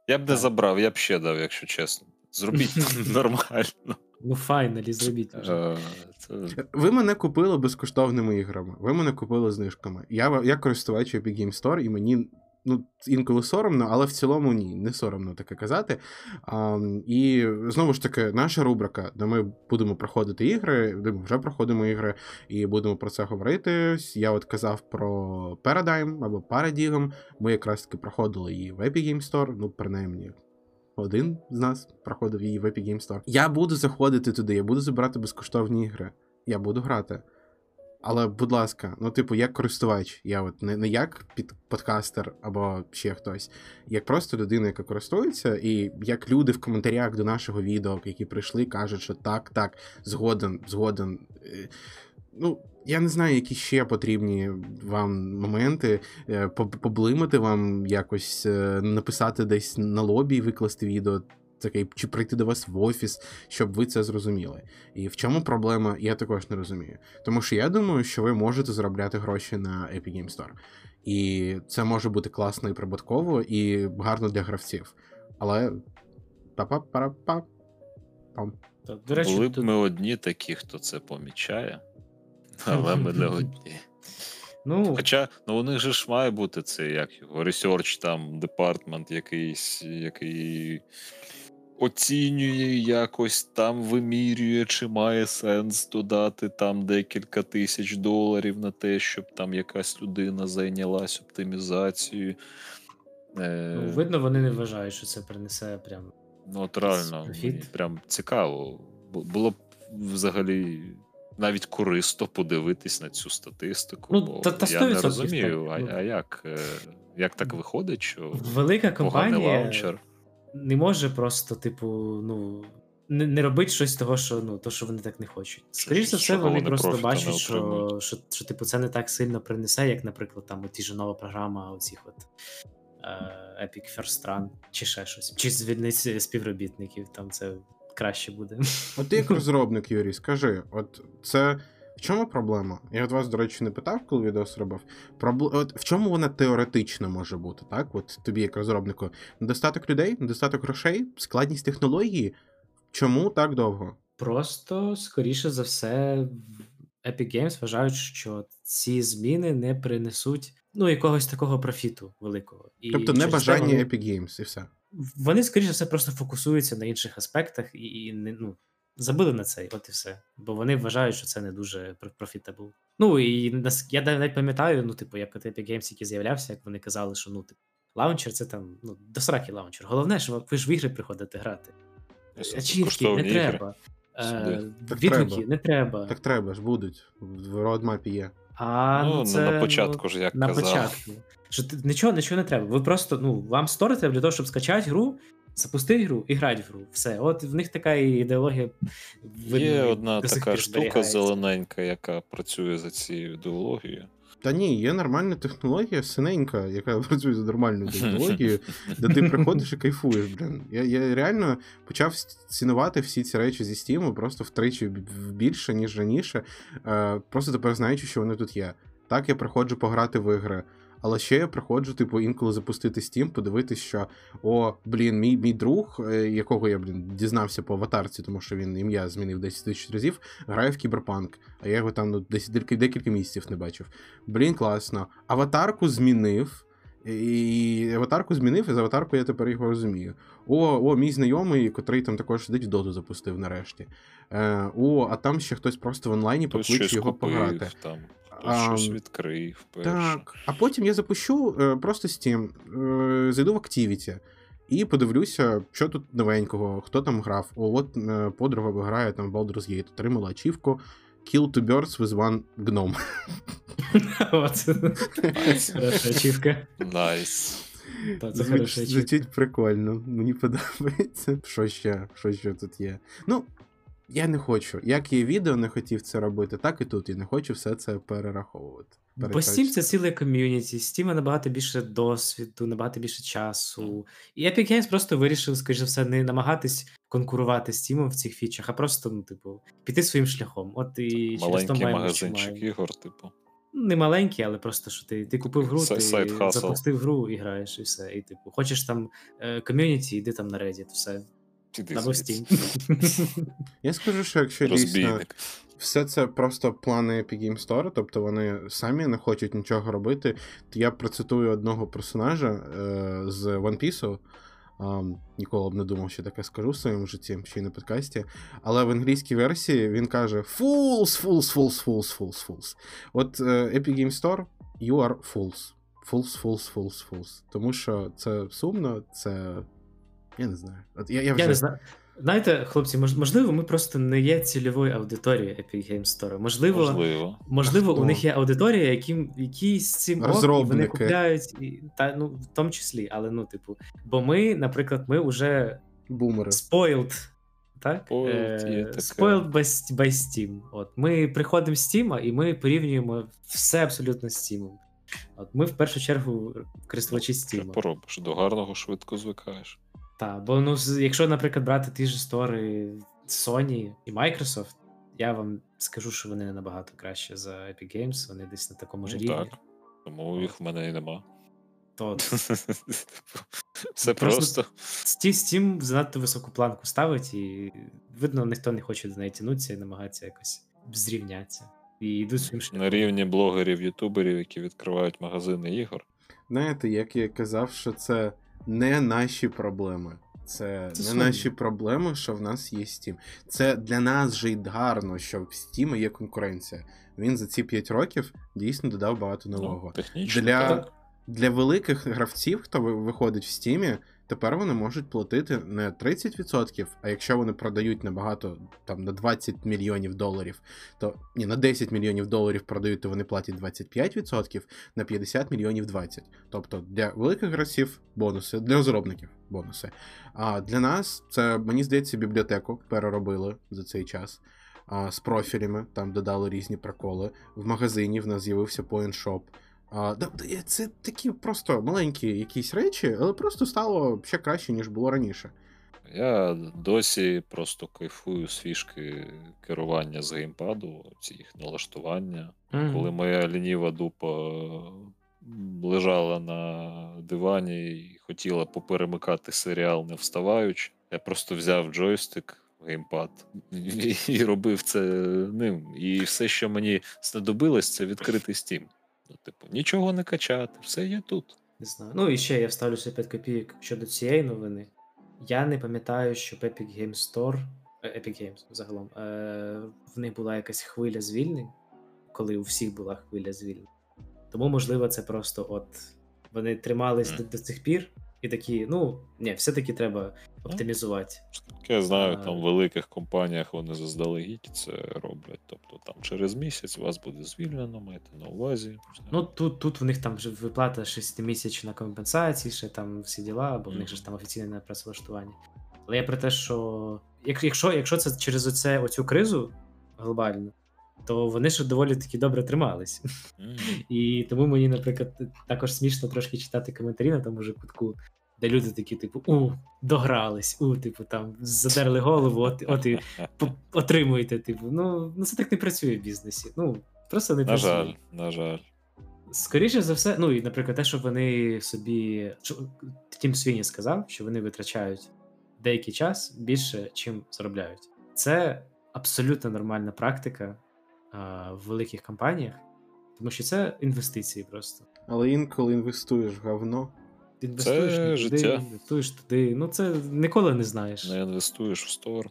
Я б не забрав, я б ще дав, якщо чесно. Зробіть нормально. Ну, файналі, зробіть вже. Е, Ви мене купили безкоштовними іграми, ви мене купили знижками. Я, я користувач Epic Game Store, і мені ну, інколи соромно, але в цілому ні, не соромно таке казати. А, і знову ж таки, наша рубрика, де ми будемо проходити ігри, де ми вже проходимо ігри, і будемо про це говорити. Я от казав про Paradigm або Paradigm. Ми якраз таки проходили її в Epic Game Store, ну, принаймні. Один з нас проходив її в Epic Game Store. Я буду заходити туди, я буду забирати безкоштовні ігри. Я буду грати. Але, будь ласка, ну, типу, як користувач, я от не, не як під подкастер або ще хтось, як просто людина, яка користується, і як люди в коментарях до нашого відео, які прийшли, кажуть, що так, так, згоден, згоден. Е, Ну, я не знаю, які ще потрібні вам моменти, е, поблимати вам якось, е, написати десь на лобі викласти відео. Таке, чи прийти до вас в офіс, щоб ви це зрозуміли. І в чому проблема, я також не розумію. Тому що я думаю, що ви можете заробляти гроші на Epic Game Store. І це може бути класно і прибутково, і гарно для гравців. Але. па-па-пара-па. Пам. Та, До речі, Були б ми одні такі, хто це помічає, але ми не одні. ну, Хоча ну, у них же ж має бути це як його research там департмент якийсь, який оцінює якось там вимірює, чи має сенс додати там декілька тисяч доларів на те, щоб там якась людина зайнялась оптимізацією. Е, ну, видно, вони не вважають, що це принесе прям. Ну, от реально, мені прям цікаво. Бу- Було б взагалі навіть корисно подивитись на цю статистику. Ну, бо та- та я не розумію, а, ну. а як, е, як так виходить, що Велика компанія лаунчер. Не може просто, типу, ну. Не, не робить щось того, що ну то, що вони так не хочуть. Скоріше за все, вони просто бачать, що, що, що, типу, це не так сильно принесе, як, наприклад, там ті ж нова програма оцих от е, Epic First Run, чи ще щось, чи звільнить співробітників, там це краще буде. От ти як розробник, Юрій, скажи, от це. Чому проблема? Я от вас, до речі, не питав, коли відос робив. Пробл... От в чому вона теоретично може бути, так? От тобі, як розробнику, недостаток людей, недостаток грошей, складність технології. Чому так довго? Просто, скоріше за все, Epic Games вважають, що ці зміни не принесуть ну, якогось такого профіту великого. І Тобто не бажання вони- Epic Games і все. Вони, скоріше за все, просто фокусуються на інших аспектах і, і не, ну, забили на це, от і все. Бо вони вважають, що це не дуже profitable. Ну і я навіть пам'ятаю, ну, типу, як от Epic Games, який з'являвся, як вони казали, що ну, типу, лаунчер це там, ну, до сраки лаунчер. Головне, що ви ж в ігри приходите грати. Ось Ачівки не треба. Е, відгуки не треба. Так треба ж будуть. В родмапі є. А, Ну, ну, на- це, на початку ну, ж, як на казав. початку. Що ти, нічого, нічого не треба. Ви просто, ну, вам стори треба для того, щоб скачати гру, запустити гру і грати в гру. Все. От в них така ідеологія. видно, Є одна така штука зелененька, яка працює за цією ідеологією. Та ні, є нормальна технологія, синенька, яка працює за нормальною технологією, де ти приходиш і кайфуєш, блін. Я, я реально почав цінувати всі ці речі зі Steam просто втричі більше, ніж раніше. Е, просто тепер знаючи, що вони тут є. Так, я приходжу пограти в ігри. Але ще я приходжу, типу, інколи запустити Steam, подивитись, що о, блін, мій, мій друг, е, якого я, блін, дізнався по аватарці, тому що він ім'я змінив 10 тисяч разів, грає в кіберпанк, а я його там ну, десь декілька, місяців не бачив. Блін, класно. Аватарку змінив. І аватарку змінив, і з аватаркою я тепер його розумію. О, о, мій знайомий, котрий там також сидить в доту запустив нарешті. Е, о, а там ще хтось просто в онлайні покличе його купив, пограти. там, щось відкрив. перше. Так. А потім я запущу е, просто Steam, е, зайду в Activity і подивлюся, що тут новенького, хто там грав. О, от е, подруга грає там Baldur's Gate, отримала ачівку Kill two birds with one gnome. Хороша ачівка. Nice. Це Звуч- хороша ачівка. Звучить прикольно, мені подобається. Що ще? Що ще тут є? Ну, я не хочу. Як є відео, не хотів це робити, так і тут. Я не хочу все це перераховувати. Бо Steam це ціле ком'юніті, Steam набагато більше досвіду, набагато більше часу. І Epic Games просто вирішив, скоріш за все, не намагатись конкурувати з Steam в цих фічах, а просто, ну, типу, піти своїм шляхом. От і через то магазинчик маємо. ігор, типу. Ну, Не маленький, але просто що ти, ти купив гру, ти запустив гру і граєш, і все. І типу, хочеш там е, ком'юніті, йди там на Reddit, все. Піди Або. Steam. Я скажу, що якщо дійсно все це просто плани Epic Game Store, тобто вони самі не хочуть нічого робити, то я процитую одного персонажа е, з One Piece. Um, ніколи б не думав, що таке скажу в своєму житті, ще й на подкасті. Але в англійській версії він каже: Fools, fools, fools, fools, fools, fools. От е, Epic Game Store, you are fools. Fools, fools, fools, fools. Тому що це сумно, це. Я не знаю. От я, я вже... Я не знаю. Знаєте, хлопці, можливо, ми просто не є цільовою аудиторією Epic Games Store. Можливо, Можливо. можливо, у них є аудиторія, які, які з цим ок, вони купляють, і, та, ну, в тому числі, але ну, типу, бо ми, наприклад, ми вже Бумери. spoiled, так? Spoiled, Е, spoiled by, by Steam. От, ми приходимо з Steam, і ми порівнюємо все абсолютно з Steam. От, ми в першу чергу користувачі Що Steam. поробиш? До гарного швидко звикаєш. Так, бо ну, з- якщо, наприклад, брати ті ж стори Sony і Microsoft, я вам скажу, що вони не набагато краще за Epic Games, вони десь на такому ж Ну, рівні. так. Тому їх в мене і нема. То Все Просто- просто. Steam, Steam занадто високу планку ставить, і видно, ніхто не хоче до неї тянутися і намагається якось зрівнятися. І йдуть своїм На рівні блогерів, ютуберів, які відкривають магазини ігор. Знаєте, як я казав, що це не наші проблеми. Це, Це не сумі. наші проблеми, що в нас є Steam. Це для нас же й гарно, що в Steam є конкуренція. Він за ці 5 років дійсно додав багато нового. Ну, технічно. Для, так. для великих гравців, хто виходить в Steam, тепер вони можуть платити не 30%, а якщо вони продають набагато там на 20 мільйонів доларів, то ні, на 10 мільйонів доларів продають, то вони платять 25%, на 50 мільйонів 20. Тобто для великих гравців бонуси, для розробників бонуси. А для нас це, мені здається, бібліотеку переробили за цей час. З профілями, там додали різні приколи. В магазині в нас з'явився Point Це такі просто маленькі якісь речі, але просто стало ще краще, ніж було раніше. Я досі просто кайфую з фішки керування з геймпаду, ці їх налаштування. Мгм. Коли моя лініва дупа лежала на дивані і хотіла поперемикати серіал, не вставаючи, я просто взяв джойстик, геймпад і, і робив це ним. І все, що мені знадобилось, це відкритий Steam. Ну, типу, нічого не качати, все є тут. Не знаю. Ну і ще я вставлю ще 5 копійок щодо цієї новини. Я не пам'ятаю, що в Epic Games Store, е, Epic Games загалом, е, в них була якась хвиля звільнень, коли у всіх була хвиля звільнень. Тому, можливо, це просто от вони тримались Мгм. до, до цих пір і такі, ну, ні, все-таки треба оптимізувати. Я знаю, там в великих компаніях вони заздалегідь це роблять. Тобто там через місяць вас буде звільнено, майте на увазі. Ну, тут, тут в них там вже виплата 6-місячна компенсації, ще там всі діла, бо в них же ж там офіційне працевлаштування. Але я про те, що якщо, якщо це через оце, оцю кризу глобальну, то вони ж доволі таки добре тримались. Мгм. І тому мені, наприклад, також смішно трошки читати коментарі на тому же кутку, де люди такі, типу, у, догрались, у, типу, там, задерли голову, от, от і отримуєте, типу. Ну, ну це так не працює в бізнесі. Ну, просто не На працює. жаль, на жаль. Скоріше за все, ну і, наприклад, те, що вони собі. Тім Свіні сказав, що вони витрачають деякий час більше, чим заробляють. Це абсолютно нормальна практика а, в великих компаніях, тому що це інвестиції просто. Але інколи інвестуєш в говно. Інвестуєш Це туди, життя. інвестуєш туди. Ну, це ніколи не знаєш. Не інвестуєш в стор.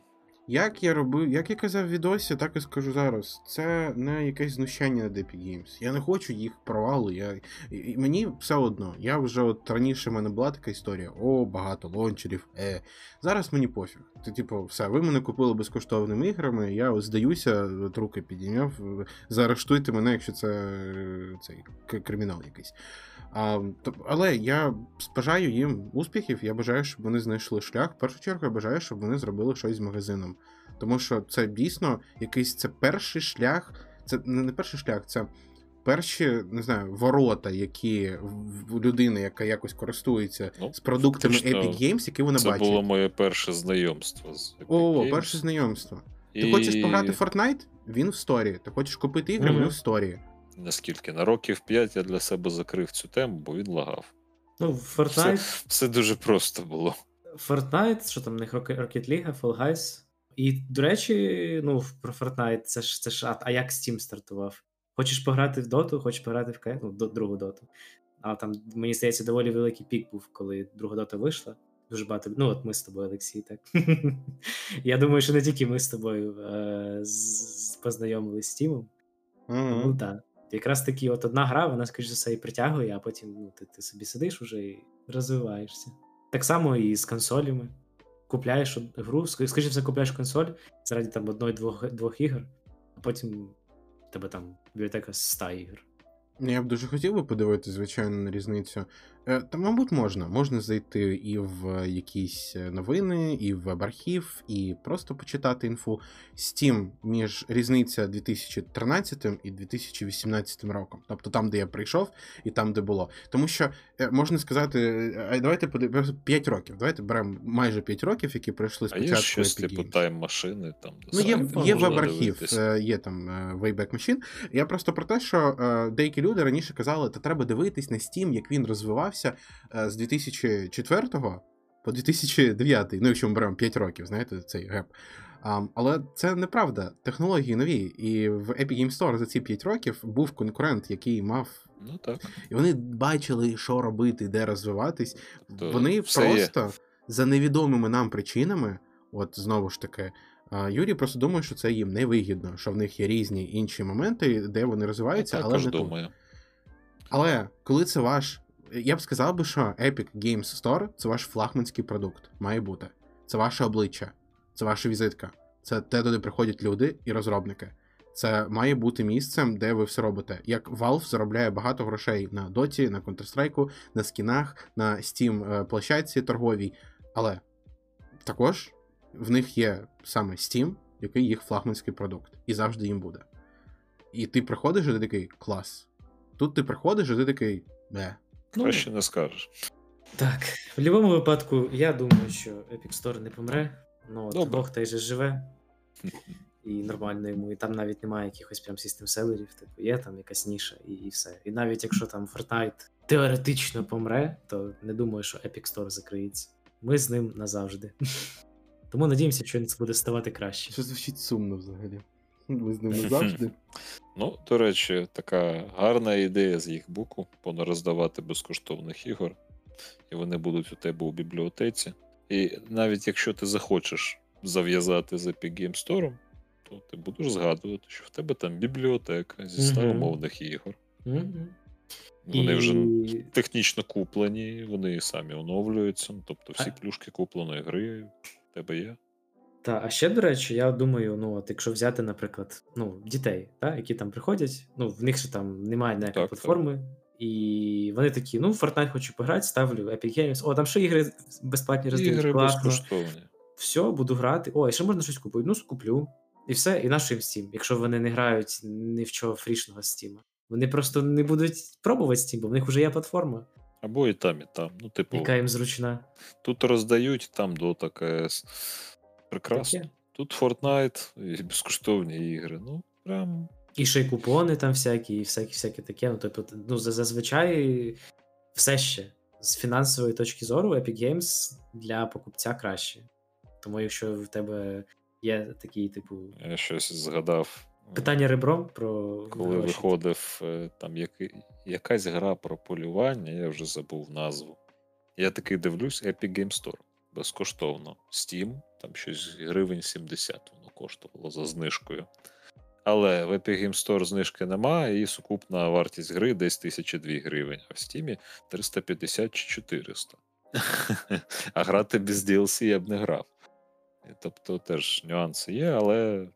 Як я робив, як я казав в відосі, так і скажу зараз. Це не якесь знущання над Epic Games. Я не хочу їх провалу. Я... і- Мені все одно. Я вже от раніше в мене була така історія: о, багато лончерів. Е. Зараз мені пофіг. Ти, типу, все, ви мене купили безкоштовними іграми, я от здаюся, от руки підійняв. Заарештуйте мене, якщо це цей кримінал якийсь. А, то, але я бажаю їм успіхів, я бажаю, щоб вони знайшли шлях. В першу чергу я бажаю, щоб вони зробили щось з магазином. Тому що це дійсно якийсь це перший шлях. Це не перший шлях, це перші, не знаю, ворота, які в людини, яка якось користується Ну, з продуктами фактично, Epic Games, які вона Це бачить. було моє перше знайомство з Epic О, Games. перше знайомство. Ти хочеш пограти в Fortnite? Він в сторі. Ти хочеш купити ігри, вони в сторі. Наскільки? На років 5 я для себе закрив цю тему, бо він лагав. Ну, Fortnite, все дуже просто було. Fortnite, що там в них Rocket League, Fall Guys. І, до речі, ну, про Fortnite, це ж це ж. А, а як Steam стартував? Хочеш пограти в доту, хочеш пограти в КС, ну, до, другу доту. А там, мені здається, доволі великий пік був, коли друга дота вийшла. Дуже багато. Ну, от ми з тобою, Олексій, так. Я думаю, що не тільки ми з тобою е- з- Тімом. Ну так. Якраз таки, от одна гра, вона, скоріш за все, і притягує, а потім ну, ти, ти собі сидиш уже і розвиваєшся. Так само і з консолями. Купляєш гру, скажімо, все, купляєш консоль заради там одної-двох двох ігор, а потім в тебе там бібліотека з 100 ігор. Я б дуже хотів би подивитися, звичайно, на різницю. Е, Та, мабуть, можна. Можна зайти і в якісь е, новини, і в веб-архів, і просто почитати інфу. Steam між різниця 2013 і 2018 роком. Тобто там, де я прийшов, і там, де було. Тому що е, можна сказати, а давайте подивимося 5 років. Давайте беремо майже 5 років, які пройшли А є спочатку. щось типу тайм-машини, там Ну, є, є веб-архів, є там Wayback Machine. Я просто про те, що деякі люди раніше казали, та треба дивитись на Steam, як він розвивався е, з 2004 по 2009, ну якщо ми беремо 5 років, знаєте, цей геп. А, але це неправда. Технології нові. І в Epic Game Store за ці 5 років був конкурент, який мав. Ну так. І вони бачили, що робити, де розвиватись. То Вони все є. просто за невідомими нам причинами, от знову ж таки, Юрій просто думає, що це їм невигідно, що в них є різні інші моменти, де вони Я розвиваються, але також не тут. Але коли це ваш. Я б сказав би, що Epic Games Store це ваш флагманський продукт, має бути. Це ваше обличчя, це ваша візитка. Це те, туди приходять люди і розробники. Це має бути місцем, де ви все робите. Як Valve заробляє багато грошей на Доті, на Counter-Strike, на скінах, на Steam е, площадці торговій. Але також в них є саме Steam, який їх флагманський продукт, і завжди їм буде. І ти приходиш, і ти такий клас. Тут ти приходиш, і ти такий бе. Ну, Краще не скажеш. Так, в будь-якому випадку, я думаю, що Epic Store не помре. Ну, от Бог той же живе. І нормально йому, і там навіть немає якихось прям систем селерів, типу, є там якась ніша і, і все. І навіть якщо там Fortnite теоретично помре, то не думаю, що Epic Store закриється. Ми з ним назавжди. Тому надіємося, що він буде ставати краще. Що звучить сумно взагалі. Ви з ними завжди. Ну, до речі, така гарна ідея з їх боку понароздавати безкоштовних ігор, і вони будуть у тебе у бібліотеці. І навіть якщо ти захочеш зав'язати з Epic Game Store, то ти будеш згадувати, що в тебе там бібліотека зі 100 Мгм. умовних ігор. Мгм. Вони вже технічно куплені, вони самі оновлюються. ну, Тобто всі А- плюшки купленої гри в тебе є. Та, а ще, до речі, я думаю, ну от якщо взяти, наприклад, ну, дітей, та, які там приходять, ну, в них же там немає ніякої Так, так. платформи, і вони такі: ну, в Fortnite хочу пограти, ставлю Epic Games. О, там ще ігри безплатні роздають. Ігри класно. безкоштовні. Все, буду грати. О, і ще можна щось купити. Ну, скуплю. І все, і наш їм Steam, якщо вони не грають ні в чого фрішного Steam. Вони просто не будуть пробувати Steam, бо в них вже є платформа, Або і там, і там. Ну, типу, яка їм зручна. тут роздають, там Dota, CS. Прекрасно. Таке. Тут Fortnite і безкоштовні ігри. Ну, прям І ще й купони там всякі, і всякі, всяке таке. Ну, тобто, ну, зазвичай все ще з фінансової точки зору Epic Games для покупця краще. Тому якщо в тебе є такий, типу, я щось згадав. питання ребром про Коли гроші. виходив е, там яки, якась гра про полювання, я вже забув назву. Я такий дивлюсь, Epic Game Store. Безкоштовно. Steam, там щось гривень 70 воно коштувало за знижкою. Але в Epic Game Store знижки немає, і сукупна вартість гри десь 1002 гривень, а в Steam 350 чи 400. А грати без DLC я б не грав. Тобто теж нюанси є, але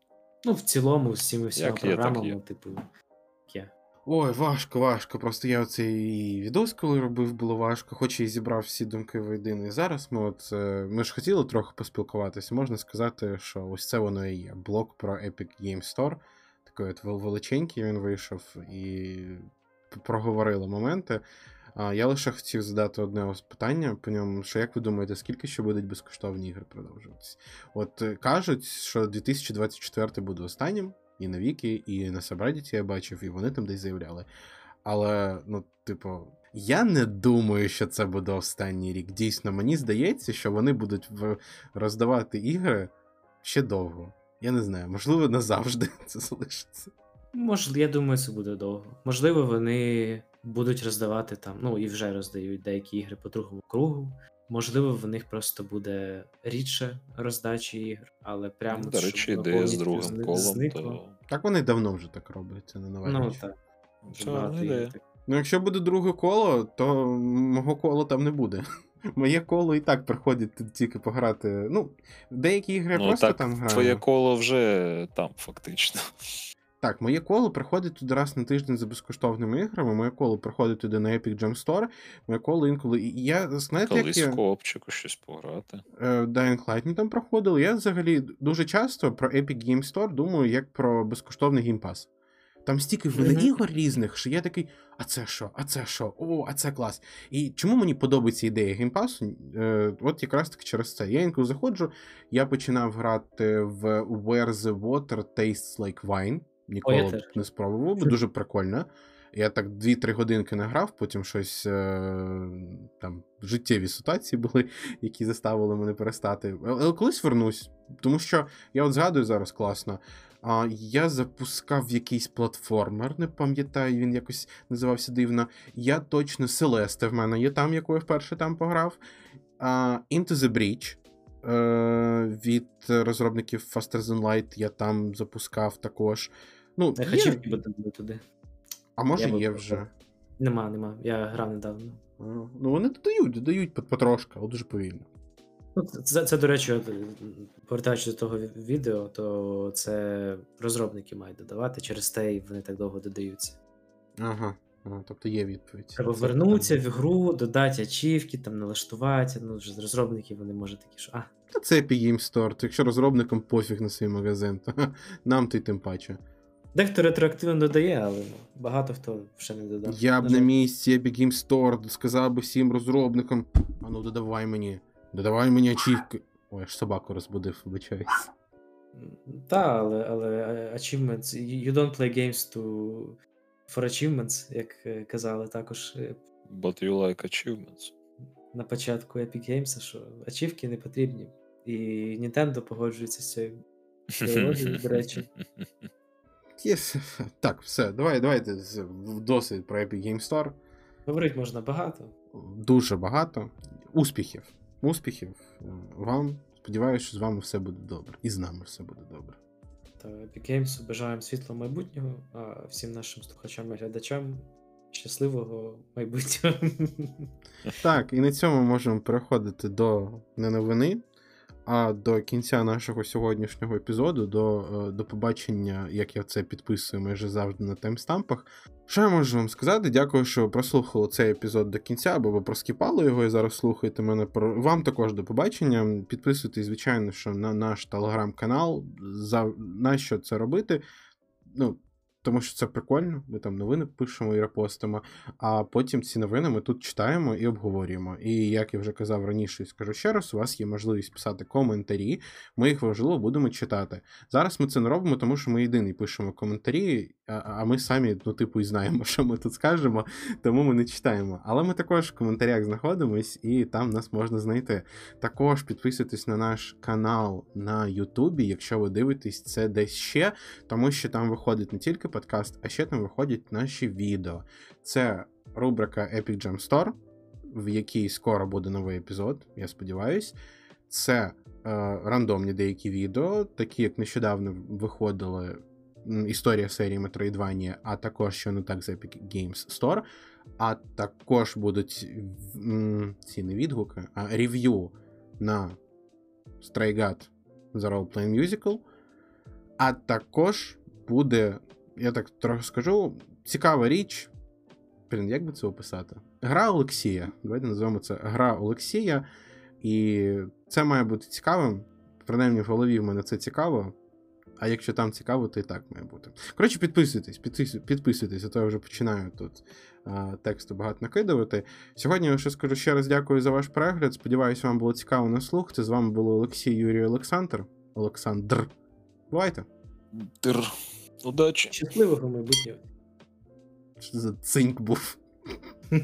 Ну, в цілому, з цими всіма програмами, типу. Ой, важко, важко. Просто я оцей відос, коли робив, було важко, хоч і зібрав всі думки воєдино. І зараз ми от е, ми ж хотіли трохи поспілкуватися. Можна сказати, що ось це воно і є. Блок про Epic Game Store. Такий от величенький він вийшов і проговорили моменти. Я лише хотів задати одне питання по ньому, що як ви думаєте, скільки ще будуть безкоштовні ігри продовжуватися? От е, кажуть, що 2024 буде останнім, і на Вікі, і на Сабредіті я бачив, і вони там десь заявляли. Але, ну, типу, Я не думаю, що це буде останній рік. Дійсно, мені здається, що вони будуть роздавати ігри ще довго. Я не знаю, можливо, назавжди це залишиться. Може, я думаю, це буде довго. Можливо, вони будуть роздавати там, ну і вже роздають деякі ігри по другому кругу. Можливо, в них просто буде рідше роздачі ігр, але прямо Ну, До речі, ідея з другим зни- колом, зникло. то Так вони давно вже так роблять, це не нова Ну річ. так. Це. Ну, якщо буде друге коло, то мого кола там не буде. Моє коло і так приходить тільки пограти. Ну, деякі ігри ну, просто так, там граю. твоє коло вже там, фактично. Так, моє коло приходить туди раз на тиждень за безкоштовними іграми. Моє коло приходить туди на Epic Game Store. Моє коло інколи. І я знаєте, як я в коопчику щось пограти. е, Dying Light ми там проходили. Я взагалі дуже часто про Epic Game Store думаю як про безкоштовний геймпас. Там стільки Мгм. ігор різних, що я такий, а це що? А це що? О, а це клас. І чому мені подобається ідея геймпасу? Е, от якраз таки через це. Я інколи заходжу, я починав грати в Where the Water Tastes Like Wine. Ніколи б не спробував, бо дуже прикольно. Я так 2-3 годинки награв, потім щось е, там життєві ситуації були, які заставили мене перестати. Але але колись вернусь, тому що я от згадую зараз класно. А, я запускав якийсь платформер, не пам'ятаю, він якось називався дивно. Я точно Селесте в мене є там, яку я вперше там пограв. А, Into the Breach е, від розробників Faster Than Light я там запускав також. Ну, Я є- хочу буде туди. а може Я є пробував. вже. Нема, нема. Я грав недавно. А, Ну, вони додають, додають пот- потрошка, але дуже повільно. Ну, це, це, до речі, повертаючись до того відео, то це розробники мають додавати, через те й вони так довго додаються. Ага. ага тобто є відповідь. Треба вернутися в гру, додати ачівки, там налаштувати. Ну, вже з розробників вони можуть такі, що а, Та це Epic Game Store. то Якщо розробникам пофіг на свій магазин, то нам то й тим паче. Дехто ретроактивно додає, але багато хто ще не додав. Я б на місці Epic Game Store сказав би всім розробникам: а ну додавай мені, додавай мені ачівки. Ой, аж собаку розбудив, вибачаюсь. Та, але, але е, achievements, you don't play games to for achievements, як е, казали також е, But you like achievements. на початку Epic Games, що ачівки не потрібні. І Nintendo погоджується з цією до речі. Yes. Так, все, давай, давайте досить про Epic Game Store. Говорити можна багато. Дуже багато. Успіхів. Успіхів е, вам. Сподіваюся, що з вами все буде добре. І з нами все буде добре. Та Epic Games бажаємо світлого майбутнього, а всім нашим слухачам і глядачам щасливого майбутнього. Так, і на цьому можемо переходити до не новини, а до кінця нашого сьогоднішнього епізоду, до, е, до побачення, як я це підписую майже завжди на таймстампах. Що я можу вам сказати? Дякую, що прослухали цей епізод до кінця, або ви проскіпали його і зараз слухаєте мене. Вам також до побачення. Підписуйтесь, звичайно, що на наш телеграм-канал. За на що це робити? Ну, тому що це прикольно. Ми там новини пишемо і репостимо. А потім ці новини ми тут читаємо і обговорюємо. І як я вже казав раніше, і скажу ще раз, у вас є можливість писати коментарі. Ми їх важливо будемо читати. Зараз ми це не робимо, тому що ми єдиний пишемо коментарі, а, ми самі, ну, типу, і знаємо, що ми тут скажемо, тому ми не читаємо. Але ми також в коментарях знаходимось, і там нас можна знайти. Також підписуйтесь на наш канал на Ютубі, якщо ви дивитесь це десь ще, тому що там виходить не тільки подкаст, а ще там виходять наші відео. Це рубрика Epic Jam Store, в якій скоро буде новий епізод, я сподіваюсь. Це е, рандомні деякі відео, такі як нещодавно виходили історія серії Metroidvania, а також що не так з Epic Games Store. А також будуть ці не відгуки, а рев'ю на Stray God The Role Playing Musical. А також буде, я так трохи скажу, цікава річ. Блін, як би це описати? Гра Олексія. Давайте називаємо це Гра Олексія. І це має бути цікавим. Принаймні, в голові в мене це цікаво. А якщо там цікаво, то і так має бути. Коротше, підписуйтесь, підписуйтесь, а то я вже починаю тут а, тексту багато накидувати. Сьогодні я ще скажу ще раз дякую за ваш перегляд. Сподіваюсь, вам було цікаво на слух. Це з вами були Олексій Юрій Олександр. Олександр. Бувайте. Тир. Удачі. Щасливого майбутнього. Що за цинк був.